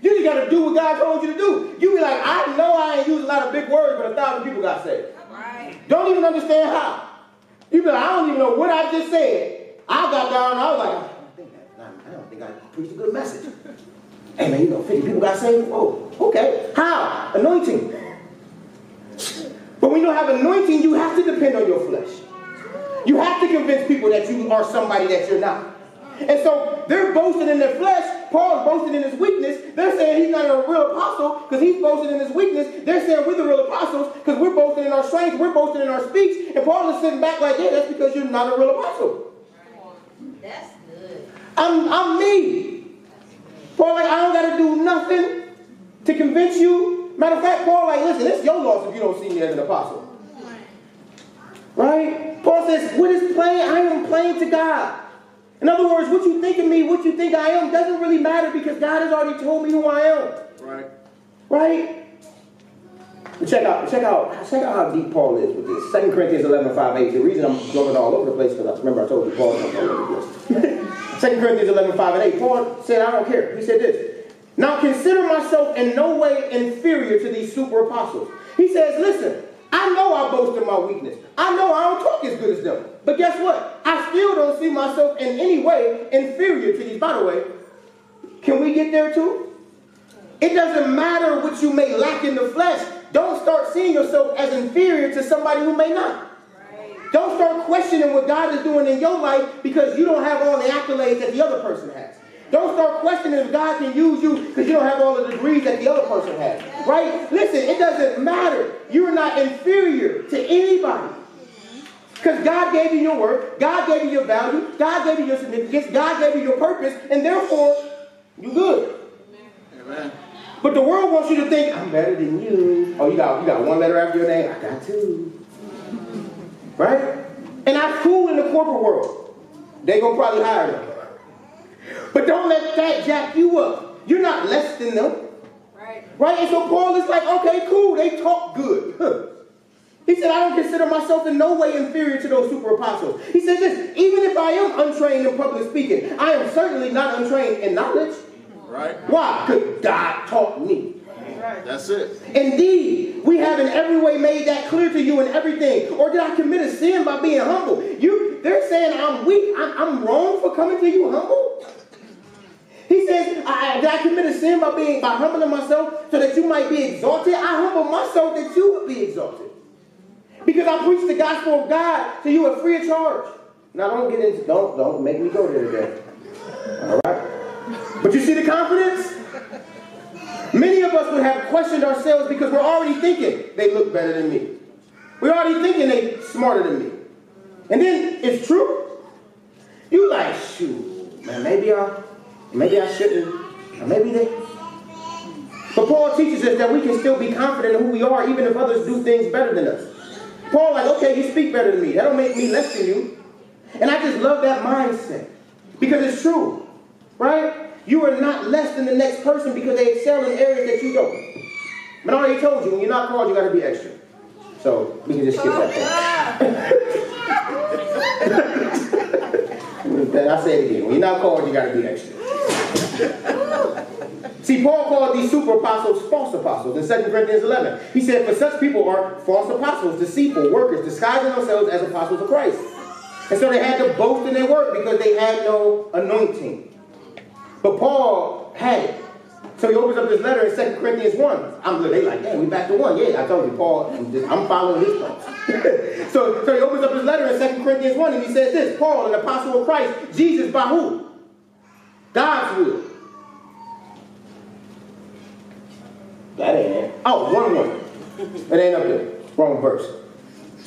You just got to do what God told you to do. You be like, I know I ain't using a lot of big words, but a thousand people got saved. Right. Don't even understand how. You be like, I don't even know what I just said. I got down and I was like, I preached a good message. hey man, you know, 50 people got saved. Oh, okay. How? Anointing. But when you don't have anointing, you have to depend on your flesh. You have to convince people that you are somebody that you're not. And so they're boasting in their flesh. Paul's boasting in his weakness. They're saying he's not a real apostle because he's boasting in his weakness. They're saying we're the real apostles because we're boasting in our strength. We're boasting in our speech. And Paul is sitting back like, yeah, that's because you're not a real apostle. That's. I'm, I'm me. Paul, like, I don't got to do nothing to convince you. Matter of fact, Paul, like, listen, it's your loss if you don't see me as an apostle. Right? Paul says, what is plain? I am plain to God. In other words, what you think of me, what you think I am, doesn't really matter because God has already told me who I am. Right. Right? Check out, check out, check out how deep Paul is with this. 2 Corinthians 11, 5, 8. The reason I'm going all over the place because I remember I told you Paul jumped all over the place. 2 Corinthians 11, 5 and 8. Paul said, I don't care. He said this. Now consider myself in no way inferior to these super apostles. He says, listen, I know I boast in my weakness. I know I don't talk as good as them. But guess what? I still don't see myself in any way inferior to these. By the way, can we get there too? It doesn't matter what you may lack in the flesh. Don't start seeing yourself as inferior to somebody who may not. Don't start questioning what God is doing in your life because you don't have all the accolades that the other person has. Don't start questioning if God can use you because you don't have all the degrees that the other person has. Right? Listen, it doesn't matter. You're not inferior to anybody. Because God gave you your work, God gave you your value, God gave you your significance, God gave you your purpose, and therefore, you're good. Amen. But the world wants you to think, I'm better than you. Oh, you got, you got one letter after your name? I got two. Right? And that's cool in the corporate world. They gonna probably hire them. But don't let that jack you up. You're not less than them. Right. Right? And so Paul is like, okay, cool, they talk good. Huh. He said, I don't consider myself in no way inferior to those super apostles. He said this, even if I am untrained in public speaking, I am certainly not untrained in knowledge. Right. Why? Because God taught me. That's it. Indeed, we have in every way made that clear to you in everything. Or did I commit a sin by being humble? You, they're saying I'm weak. I'm, I'm wrong for coming to you humble. He says, I, did I commit a sin by being by humbling myself so that you might be exalted? I humble myself that you would be exalted. Because I preach the gospel of God to you at free of charge. Now don't get into don't don't make me go there today. All right. But you see the confidence? Many of us would have questioned ourselves because we're already thinking they look better than me. We're already thinking they smarter than me. And then it's true. You like, shoot, man, maybe I maybe I shouldn't. Or maybe they. But Paul teaches us that we can still be confident in who we are even if others do things better than us. Paul, like, okay, you speak better than me. That don't make me less than you. And I just love that mindset. Because it's true, right? You are not less than the next person because they excel in areas that you don't. But I already told you, when you're not called, you got to be extra. So we can just skip that part. [laughs] I say it again. When you're not called, you got to be extra. See, Paul called these super apostles false apostles in 2 Corinthians 11. He said, For such people are false apostles, deceitful workers, disguising themselves as apostles of Christ. And so they had to boast in their work because they had no anointing. But Paul had it. So he opens up this letter in 2 Corinthians 1. I'm they like, damn, we back to one. Yeah, I told you, Paul, I'm, just, I'm following his thoughts. [laughs] so, so he opens up his letter in 2 Corinthians 1 and he says this Paul, an apostle of Christ, Jesus by who? God's will. That ain't it. Oh, 1 1. It ain't up there. Wrong verse.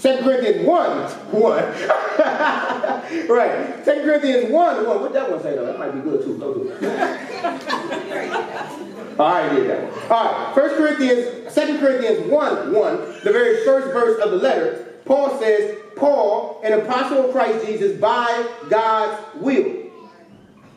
2 Corinthians 1, [laughs] 1. Right. 2 Corinthians 1, 1. What that one say though? That might be good too. Go do it. [laughs] All right, did that one. All right. 1 Corinthians, 2 Corinthians 1, 1, the very first verse of the letter, Paul says, Paul, an apostle of Christ Jesus, by God's will.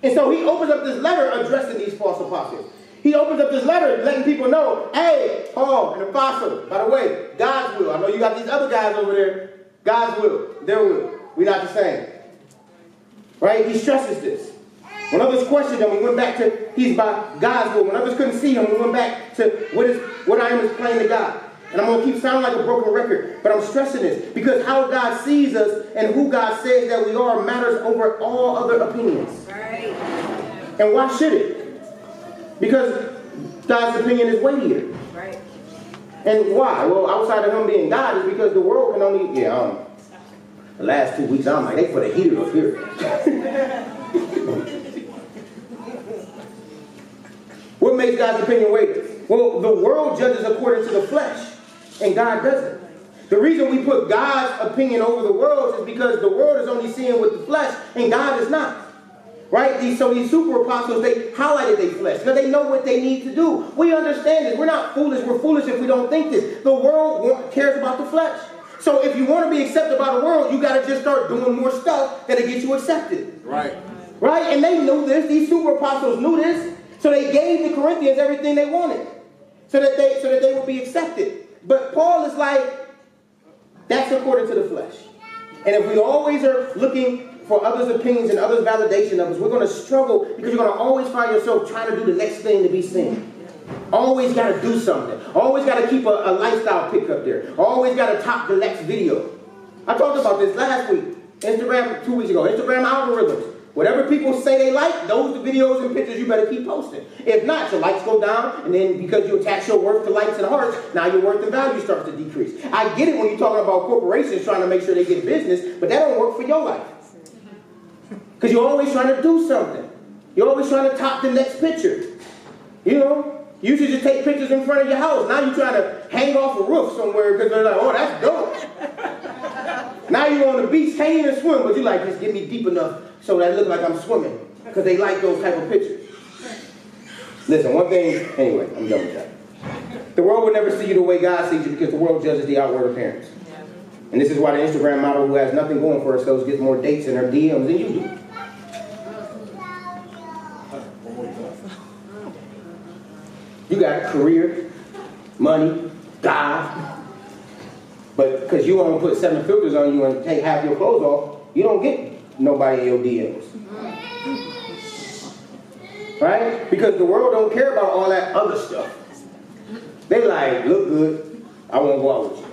And so he opens up this letter addressing these false apostles. He opens up this letter letting people know, hey, Paul, an apostle, by the way, God's will. I know you got these other guys over there. God's will, their will. We're not the same. Right? He stresses this. When others questioned him, we went back to he's by God's will. When others couldn't see him, we went back to what is what I am is plain to God. And I'm going to keep sounding like a broken record, but I'm stressing this because how God sees us and who God says that we are matters over all other opinions. Right. And why should it? Because God's opinion is weightier. Right. And why? Well, outside of him being God, is because the world can only, yeah, the last two weeks, I'm like, they put a heater up here. what makes God's opinion weighty? Well, the world judges according to the flesh, and God doesn't. The reason we put God's opinion over the world's is because the world is only seeing with the flesh, and God is not. Right? These, so these super apostles, they highlighted their flesh because they know what they need to do. We understand this. We're not foolish. We're foolish if we don't think this. The world cares about the flesh. So if you want to be accepted by the world, you got to just start doing more stuff that'll get you accepted. Right. Right? And they knew this. These super apostles knew this. So they gave the Corinthians everything they wanted. So that they so that they would be accepted. But Paul is like, that's according to the flesh. And if we always are looking for others' opinions and others' validation of us, we're going to struggle because you're going to always find yourself trying to do the next thing to be seen. Always got to do something. Always got to keep a, a lifestyle pick up there. Always got to top the next video. I talked about this last week. Instagram, two weeks ago. Instagram algorithms. Whatever people say they like, those the videos and pictures you better keep posting. If not, your likes go down, and then because you attach your worth to likes and hearts, now your worth and value starts to decrease. I get it when you're talking about corporations trying to make sure they get business, but that don't work for your life. [laughs] Because you're always trying to do something. You're always trying to top the next picture. You know, you should just take pictures in front of your house. Now you're trying to hang off a roof somewhere because they're like, oh, that's dope. [laughs] now you're on the beach hanging and swim, but you like, just get me deep enough so that I look like I'm swimming. Because they like those type of pictures. Listen, one thing, anyway, I'm done with that. The world will never see you the way God sees you because the world judges the outward appearance. And this is why the Instagram model who has nothing going for herself gets more dates in her DMs than you do. You got a career, money, God. But because you to put seven filters on you and take half your clothes off, you don't get nobody in your DMs. Right? Because the world don't care about all that other stuff. They like, look good. I won't go out with you.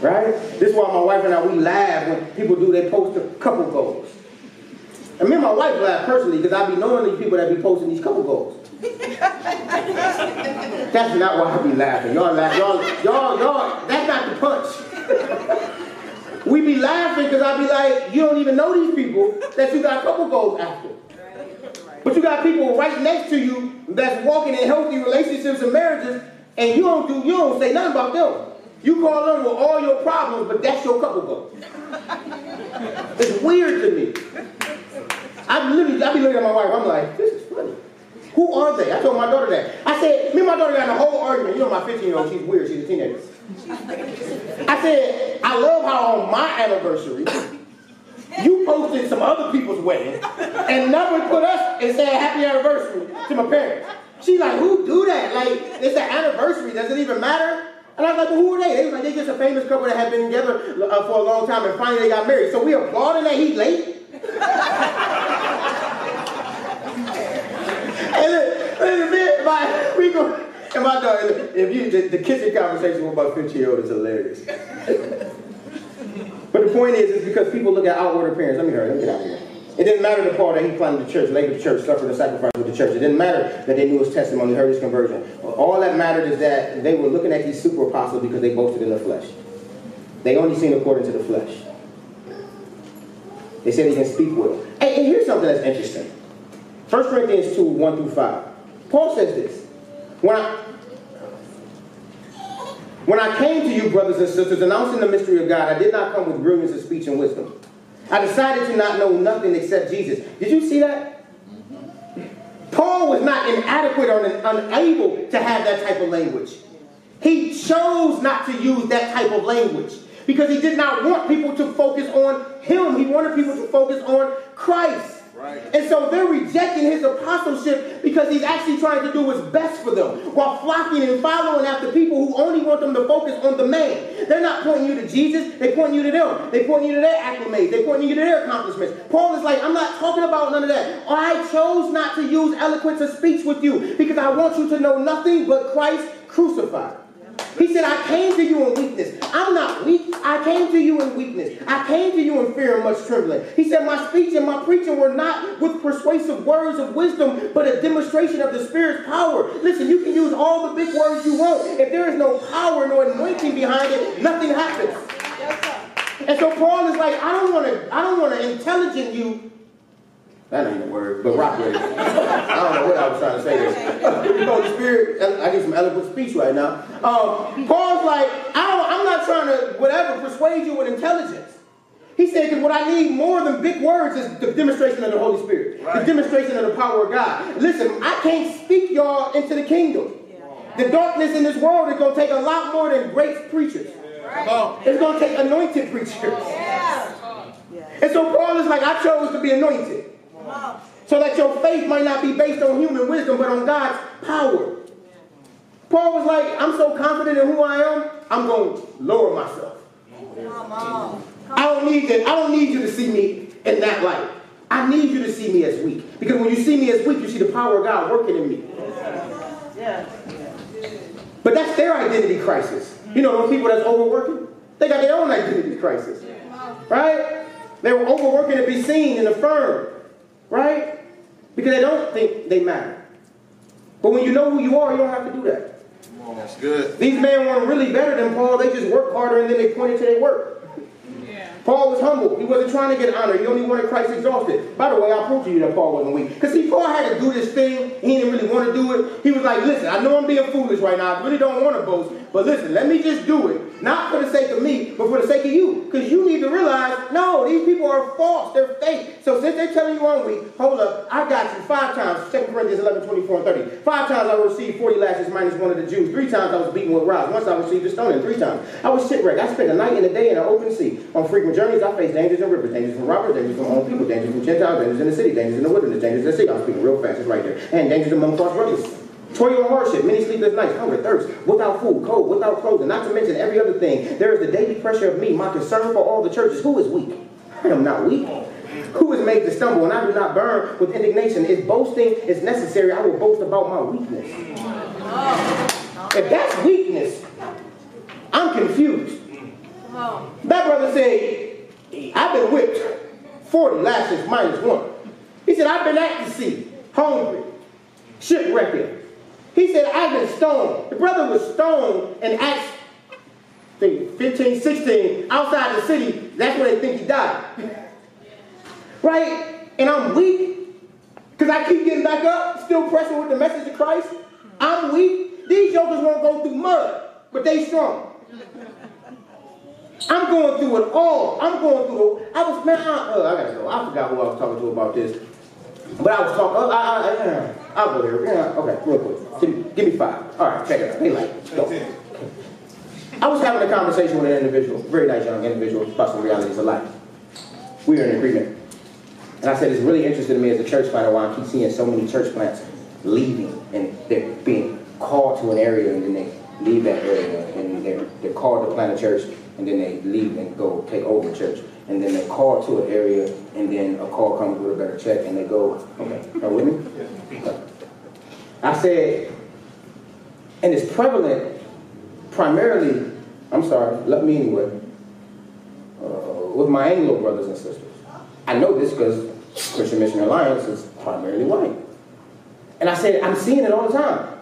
Right? This is why my wife and I, we laugh when people do, they post a couple goals. And me and my wife laugh personally because I be knowing these people that be posting these couple goals. That's not why I be laughing. Y'all laugh. Y'all, y'all, y'all, that's not the punch. we be laughing because I be like, you don't even know these people that you got a couple goals after. But you got people right next to you that's walking in healthy relationships and marriages, and you don't do, you don't say nothing about them. You call them with all your problems, but that's your couple goal. it's weird to me. I literally, I be looking at my wife, I'm like, this is funny. Who are they? I told my daughter that. I said, me and my daughter got a whole argument. You know, my 15 year old, she's weird. She's a teenager. I said, I love how on my anniversary, you posted some other people's wedding and never put us and said happy anniversary to my parents. She's like, who do that? Like, it's an anniversary. Does it even matter? And I was like, well, who are they? They was like, they're just a famous couple that had been together uh, for a long time and finally they got married. So we applauding that he late? and then, and then my, we go, and my daughter, if you, the, the kitchen conversation with my 15 year old is hilarious. but the point is, is because people look at outward appearance. Let me hurry, let me get out of here. It didn't matter to Paul that he planted the church, labored the church, suffered the sacrifice with the church. It didn't matter that they knew his testimony, heard his conversion. All that mattered is that they were looking at these super apostles because they boasted in the flesh. They only seen according to the flesh. They said he can speak well. And, and here's something that's interesting. 1 Corinthians 2, 1 through 5. Paul says this. When I, when I came to you, brothers and sisters, announcing the mystery of God, I did not come with brilliance of speech and wisdom. I decided to not know nothing except Jesus. Did you see that? Paul was not inadequate or unable to have that type of language. He chose not to use that type of language because he did not want people to focus on him. He wanted people to focus on Christ. And so they're rejecting his apostleship because he's actually trying to do what's best for them while flocking and following after people who only want them to focus on the man. They're not pointing you to Jesus, they point you to them. They point you to their acclimates, they point you to their accomplishments. Paul is like, I'm not talking about none of that. I chose not to use eloquence of speech with you because I want you to know nothing but Christ crucified. He said, I came to you in weakness. I'm not weak. I came to you in weakness. I came to you in fear and much trembling. He said, My speech and my preaching were not with persuasive words of wisdom, but a demonstration of the Spirit's power. Listen, you can use all the big words you want. If there is no power, no anointing behind it, nothing happens. And so Paul is like, I don't want to, I don't want to intelligent you that ain't a word, but rock. I don't know what I was trying to say. You know, the Spirit, I get some eloquent speech right now. Um, Paul's like, I am not trying to, whatever, persuade you with intelligence. He said, because what I need more than big words is the demonstration of the Holy Spirit, right. the demonstration of the power of God. Listen, I can't speak y'all into the kingdom. Yeah. The darkness in this world is going to take a lot more than great preachers. Yeah. It's going to take anointed preachers. Yeah. And so Paul is like, I chose to be anointed. So that your faith might not be based on human wisdom, but on God's power. Paul was like, I'm so confident in who I am, I'm going to lower myself. I don't need that. I don't need you to see me in that light. I need you to see me as weak. Because when you see me as weak, you see the power of God working in me. But that's their identity crisis. You know, those people that's overworking, they got their own identity crisis. Right? They were overworking to be seen and affirmed. Right? Because they don't think they matter. But when you know who you are, you don't have to do that. That's good. These men weren't really better than Paul. They just worked harder and then they pointed to their work. Paul was humble. He wasn't trying to get honor. He only wanted Christ exalted. By the way, I'll prove to you that Paul wasn't weak. Because see, Paul had to do this thing. He didn't really want to do it. He was like, listen, I know I'm being foolish right now. I really don't want to boast. But listen, let me just do it. Not for the sake of me, but for the sake of you. Because you need to realize, no, these people are false. They're fake. So since they're telling you I'm weak, hold up. I got you five times. 2 Corinthians 11, 24, and 30. Five times I received 40 lashes minus one of the Jews. Three times I was beaten with rods. Once I received a stoning. Three times. I was shipwrecked. I spent a night and a day in an open sea. On frequent journeys, I faced dangers in rivers, dangers from robbers, dangers from own people, dangers from Gentiles, dangers in the city, dangers in the wilderness, dangers in the sea. I'm speaking real fast, it's right there. And dangers among false brothers. Toil and hardship, many sleepless nights, hunger, thirst, without food, cold, without clothing, not to mention every other thing. There is the daily pressure of me, my concern for all the churches. Who is weak? I am not weak. Who is made to stumble, and I do not burn with indignation. If boasting is necessary, I will boast about my weakness. If that's weakness, I'm confused. That brother said, I've been whipped 40 lashes minus one. He said, I've been at the sea, hungry, shipwrecked. He said, I've been stoned. The brother was stoned in Acts 15, 16, outside the city. That's where they think he died. right? And I'm weak because I keep getting back up, still pressing with the message of Christ. I'm weak. These jokers won't go through mud, but they strong. I'm going through it all. I'm going through. I was, man, I, uh, I gotta go. I forgot who I was talking to about this. But I was talking, uh, I, I, I, I'll go here. Yeah, okay, real quick. Give me, give me five. All right, check it out. Hey, like, go. I was having a conversation with an individual, very nice young individual, about some realities of life. We were in agreement. And I said, it's really interesting to me as a church planter why I keep seeing so many church plants leaving and they're being called to an area and then they leave that area and they're, they're called to plant a church and then they leave and go take over the church. And then they call to an area and then a call comes with a better check and they go, okay, are with me? Okay. I said, and it's prevalent primarily, I'm sorry, let me anyway, uh, with my Anglo brothers and sisters. I know this because Christian Mission Alliance is primarily white. And I said, I'm seeing it all the time.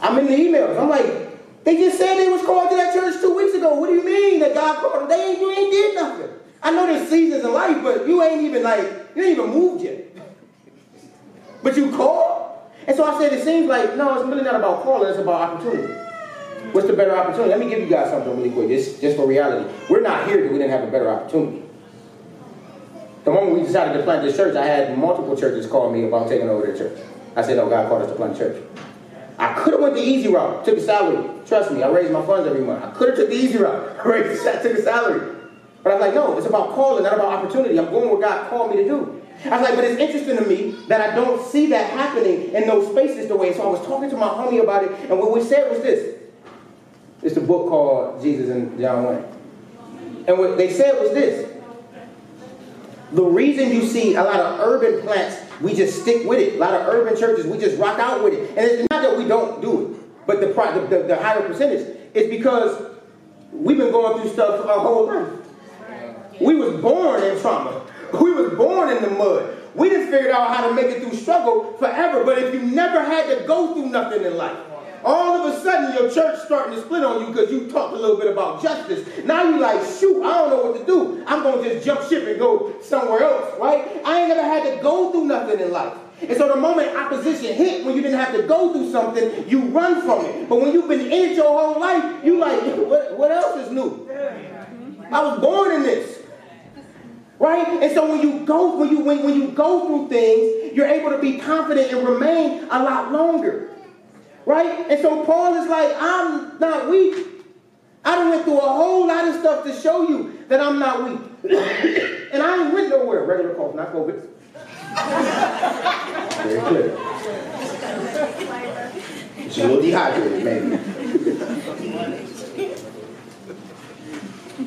I'm in the emails. I'm like, they just said they was called to that church two weeks ago. What do you mean that God called them? They ain't, you ain't did nothing. I know there's seasons in life, but you ain't even like, you ain't even moved yet. But you called? And so I said, it seems like, no, it's really not about calling, it's about opportunity. What's the better opportunity? Let me give you guys something really quick, just, just for reality. We're not here because we didn't have a better opportunity. The moment we decided to plant this church, I had multiple churches call me about taking over their church. I said, no, God called us to plant church. I could have went the easy route, took a salary. Trust me, I raised my funds every month. I could have took the easy route, [laughs] raised, took a salary. But I was like, no, it's about calling, not about opportunity. I'm going where God called me to do. I was like, but it's interesting to me that I don't see that happening in those spaces the way. So I was talking to my homie about it, and what we said was this. It's a book called Jesus and John Wayne. And what they said was this. The reason you see a lot of urban plants, we just stick with it. A lot of urban churches, we just rock out with it. And it's not that we don't do it, but the, the, the, the higher percentage is because we've been going through stuff our whole life. We was born in trauma. We was born in the mud. We just figured out how to make it through struggle forever. But if you never had to go through nothing in life, all of a sudden your church starting to split on you because you talked a little bit about justice. Now you like, shoot, I don't know what to do. I'm going to just jump ship and go somewhere else, right? I ain't never had to go through nothing in life. And so the moment opposition hit, when you didn't have to go through something, you run from it. But when you've been in it your whole life, you like, what, what else is new? I was born in this. Right? And so when you go, when you when, when you go through things, you're able to be confident and remain a lot longer. Right? And so Paul is like, I'm not weak. I done went through a whole lot of stuff to show you that I'm not weak. [coughs] and I ain't went nowhere. Regular cough, not COVID. Very clear. She's a little dehydrated, maybe. [laughs]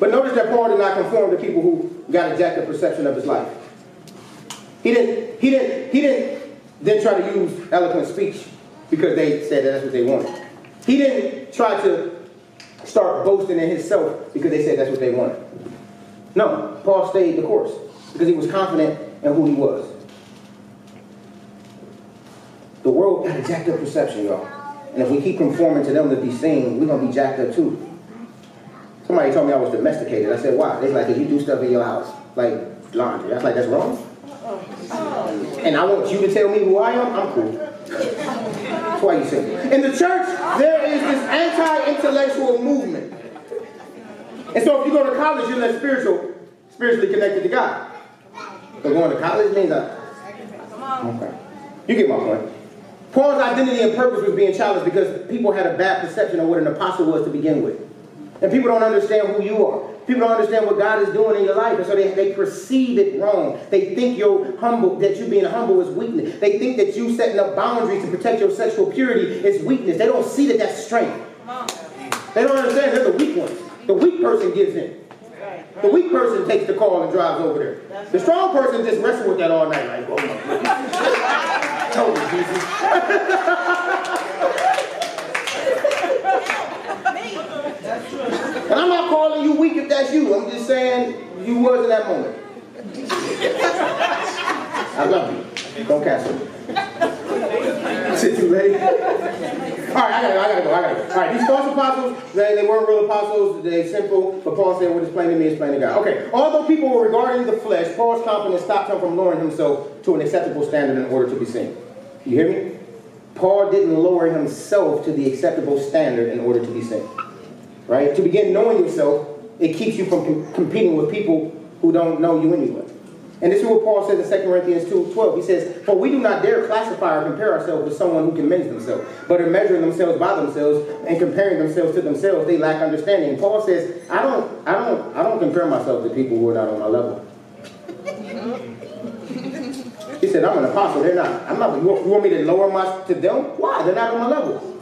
But notice that Paul did not conform to people who got a jacked up perception of his life. He didn't, he didn't, he didn't then try to use eloquent speech because they said that that's what they wanted. He didn't try to start boasting in himself because they said that's what they wanted. No, Paul stayed the course because he was confident in who he was. The world got a jacked up perception, y'all. And if we keep conforming to them to be seen, we're going to be jacked up too. Somebody told me I was domesticated. I said, why? They like, if you do stuff in your house, like laundry. I was like, that's wrong. Oh. And I want you to tell me who I am, I'm cool. That's why you say. In the church, there is this anti-intellectual movement. And so if you go to college, you're less spiritual, spiritually connected to God. But going to college means that. Okay. You get my point. Paul's identity and purpose was being challenged because people had a bad perception of what an apostle was to begin with. And people don't understand who you are. People don't understand what God is doing in your life. And so they, they perceive it wrong. They think you're humble, that you being humble is weakness. They think that you setting up boundaries to protect your sexual purity is weakness. They don't see that that's strength. They don't understand they're the weak ones. The weak person gives in. The weak person takes the call and drives over there. The strong person just wrestles with that all night, like, oh my [laughs] you, Jesus. [laughs] And I'm not calling you weak if that's you. I'm just saying you was in that moment. I love you. Don't cancel me. Too late. All right, I gotta go, I gotta go, I gotta go. All right, these false apostles, they, they weren't real apostles, they simple, but Paul said what is plain to me is plain to God. Okay, although people were regarding the flesh, Paul's confidence stopped him from lowering himself to an acceptable standard in order to be seen. You hear me? Paul didn't lower himself to the acceptable standard in order to be seen right? To begin knowing yourself, it keeps you from com competing with people who don't know you anyway. And this is what Paul says in 2 Corinthians 2, 12. He says, For we do not dare classify or compare ourselves with someone who commends themselves, but are measuring themselves by themselves and comparing themselves to themselves, they lack understanding. And Paul says, I don't, I don't, I don't compare myself to people who are not on my level. he said I'm an apostle. They're not. I'm not. You want, you want me to lower my to them? Why? They're not on my level.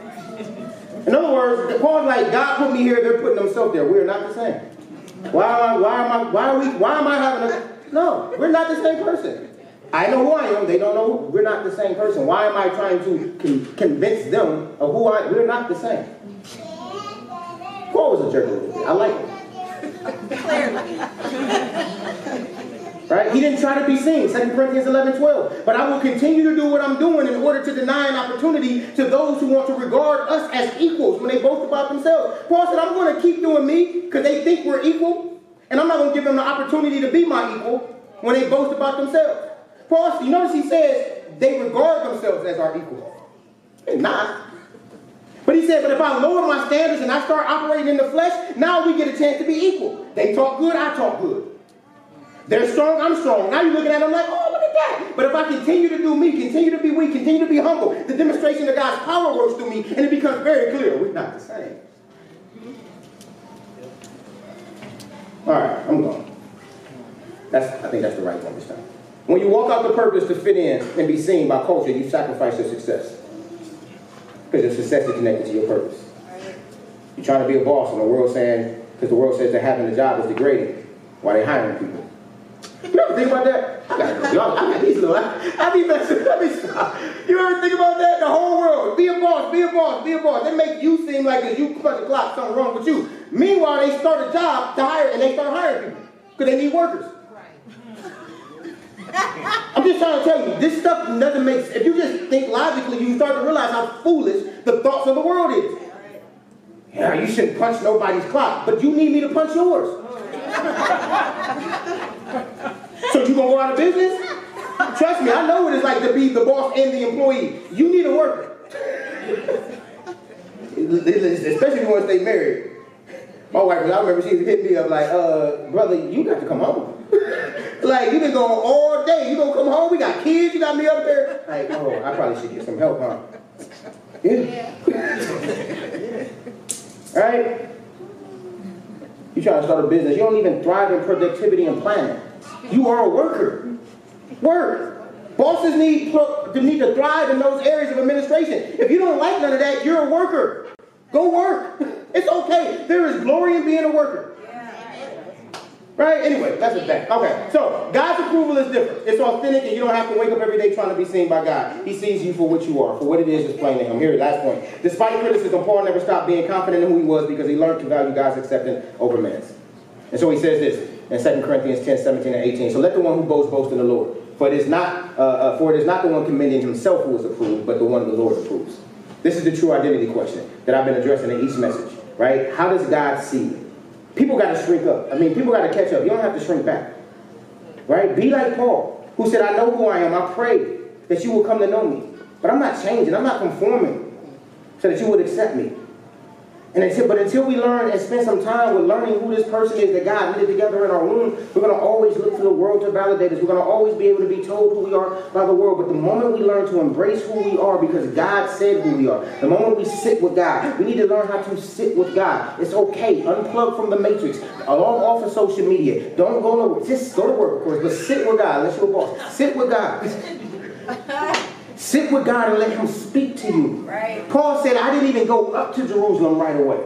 In other words, Paul's like, God put me here. They're putting themselves there. We're not the same. Why am I? Why am I? Why are we? Why am I having a? No, we're not the same person. I know who I am. They don't know. We're not the same person. Why am I trying to con- convince them of who I? Am? We're not the same. Paul was a jerk a little bit. I like him. Right? He didn't try to be seen. 2 Corinthians 11, 12. But I will continue to do what I'm doing in order to deny an opportunity to those who want to regard us as equals when they boast about themselves. Paul said, I'm going to keep doing me because they think we're equal. And I'm not going to give them the opportunity to be my equal when they boast about themselves. Paul, you notice he says they regard themselves as our equal. They're not. But he said, but if I lower my standards and I start operating in the flesh, now we get a chance to be equal. They talk good, I talk good. They're strong, I'm strong. Now you're looking at them like, oh, look at that. But if I continue to do me, continue to be weak, continue to be humble, the demonstration of God's power works through me, and it becomes very clear we're not the same. All right, I'm gone. That's, I think that's the right one this time. When you walk out the purpose to fit in and be seen by culture, you sacrifice your success. Because your success is connected to your purpose. You're trying to be a boss, and the world saying, because the world says that having a job is degrading. Why they hiring people? You ever think about that? I got, y'all, I got these little, I, I be messing, I be stop. You ever think about that? The whole world, be a boss, be a boss, be a boss. They make you seem like if you punch the clock, something wrong with you. Meanwhile, they start a job to hire, and they start hiring people because they need workers. I'm just trying to tell you, this stuff doesn't make sense. If you just think logically, you start to realize how foolish the thoughts of the world is. Yeah, you shouldn't punch nobody's clock, but you need me to punch yours. So you gonna go out of business? Trust me, I know what it's like to be the boss and the employee. You need a worker. Especially if you want to stay married. My wife, I remember she hit me up like, uh, brother, you got to come home. like, you been going all day. You gonna come home? We got kids. You got me up there. Like, oh, I probably should get some help, huh? Yeah. right? You trying to start a business. You don't even thrive in productivity and planning. You are a worker. Work. Bosses need, to need to thrive in those areas of administration. If you don't like none of that, you're a worker. Go work. [laughs] It's okay. There is glory in being a worker. Right? Anyway, that's a fact. Okay, so God's approval is different. It's authentic, and you don't have to wake up every day trying to be seen by God. He sees you for what you are, for what it is that's plain to Him. Here, last point. Despite criticism, Paul never stopped being confident in who he was because he learned to value God's acceptance over man's. And so he says this in 2 Corinthians 10, 17, and 18. So let the one who boasts boast in the Lord. For it is not, uh, uh, for it is not the one commending himself who is approved, but the one the Lord approves. This is the true identity question that I've been addressing in each message right? How does God see you? People got to shrink up. I mean, people got to catch up. You don't have to shrink back, right? Be like Paul, who said, I know who I am. I pray that you will come to know me. But I'm not changing. I'm not conforming so that you would accept me. And until, but until we learn and spend some time with learning who this person is that God knitted together in our womb, we're going to always look to the world to validate us. We're going to always be able to be told who we are by the world. But the moment we learn to embrace who we are because God said who we are, the moment we sit with God, we need to learn how to sit with God. It's okay. Unplug from the matrix. Along off of social media. Don't go to work. Just go to work, of course, but sit with God you're a boss. Sit with God. [laughs] Sit with God and let Him speak to you. Right. Paul said, I didn't even go up to Jerusalem right away.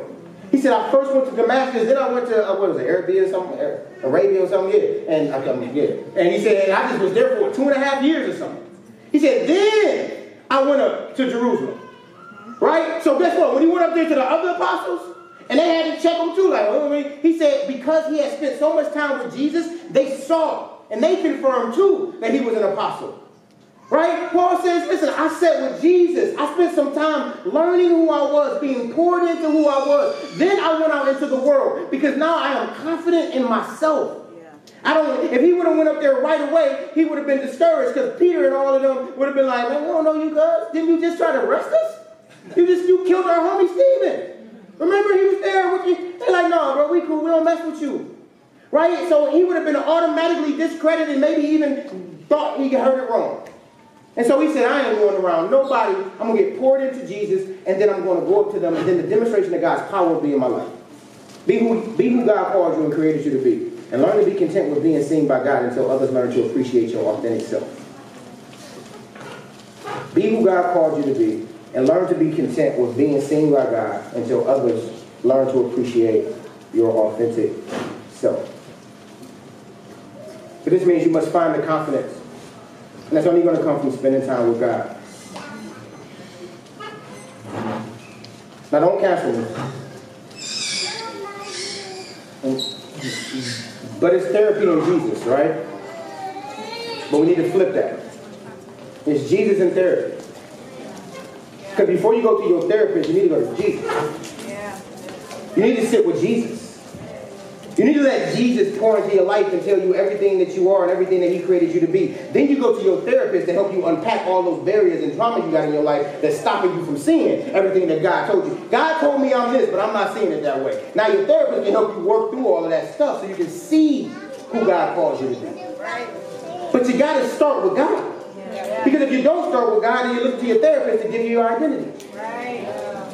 He said, I first went to Damascus, then I went to, uh, what was it, Arabia or something? Arabia or something, yeah. And, I, um, yeah. and he said, I just was there for two and a half years or something. He said, then I went up to Jerusalem. Right? So guess what? When he went up there to the other apostles, and they had to check him too, like, well, I mean, he said, because he had spent so much time with Jesus, they saw and they confirmed too that he was an apostle. Right? Paul says, listen, I sat with Jesus. I spent some time learning who I was, being poured into who I was. Then I went out into the world because now I am confident in myself. I don't. If he would have went up there right away, he would have been discouraged because Peter and all of them would have been like, "Man, we don't know you guys. Didn't you just try to arrest us? You just you killed our homie Stephen. Remember he was there with you. They're like, no, bro, we cool. We don't mess with you, right? So he would have been automatically discredited, maybe even thought he heard it wrong. And so he said, I ain't going around nobody. I'm going to get poured into Jesus, and then I'm going to go up to them, and then the demonstration of God's power will be in my life. Be who, be who God called you and created you to be. And learn to be content with being seen by God until others learn to appreciate your authentic self. Be who God called you to be and learn to be content with being seen by God until others learn to appreciate your authentic self. But this means you must find the confidence. And that's only going to come from spending time with God. Now don't cancel me. But it's therapy in Jesus, right? But we need to flip that. It's Jesus and therapy. Because before you go to your therapist, you need to go to Jesus. You need to sit with Jesus. You need to let Jesus pour into your life and tell you everything that you are and everything that He created you to be. Then you go to your therapist to help you unpack all those barriers and trauma you got in your life that's stopping you from seeing everything that God told you. God told me I'm this, but I'm not seeing it that way. Now your therapist can help you work through all of that stuff so you can see who God calls you to be. But you got to start with God. Because if you don't start with God, then you look to your therapist to give you your identity.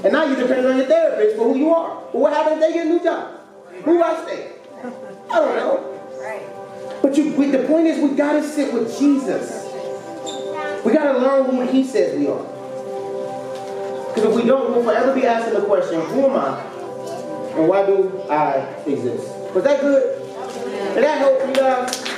And now you depend on your therapist for who you are. But what happens if they get a new job? Who I stay? I don't know. But you, we, the point is, we got to sit with Jesus. We got to learn who He says we are. Because if we don't, we'll forever be asking the question, who am I? And why do I exist? Was that good? Did that help you guys?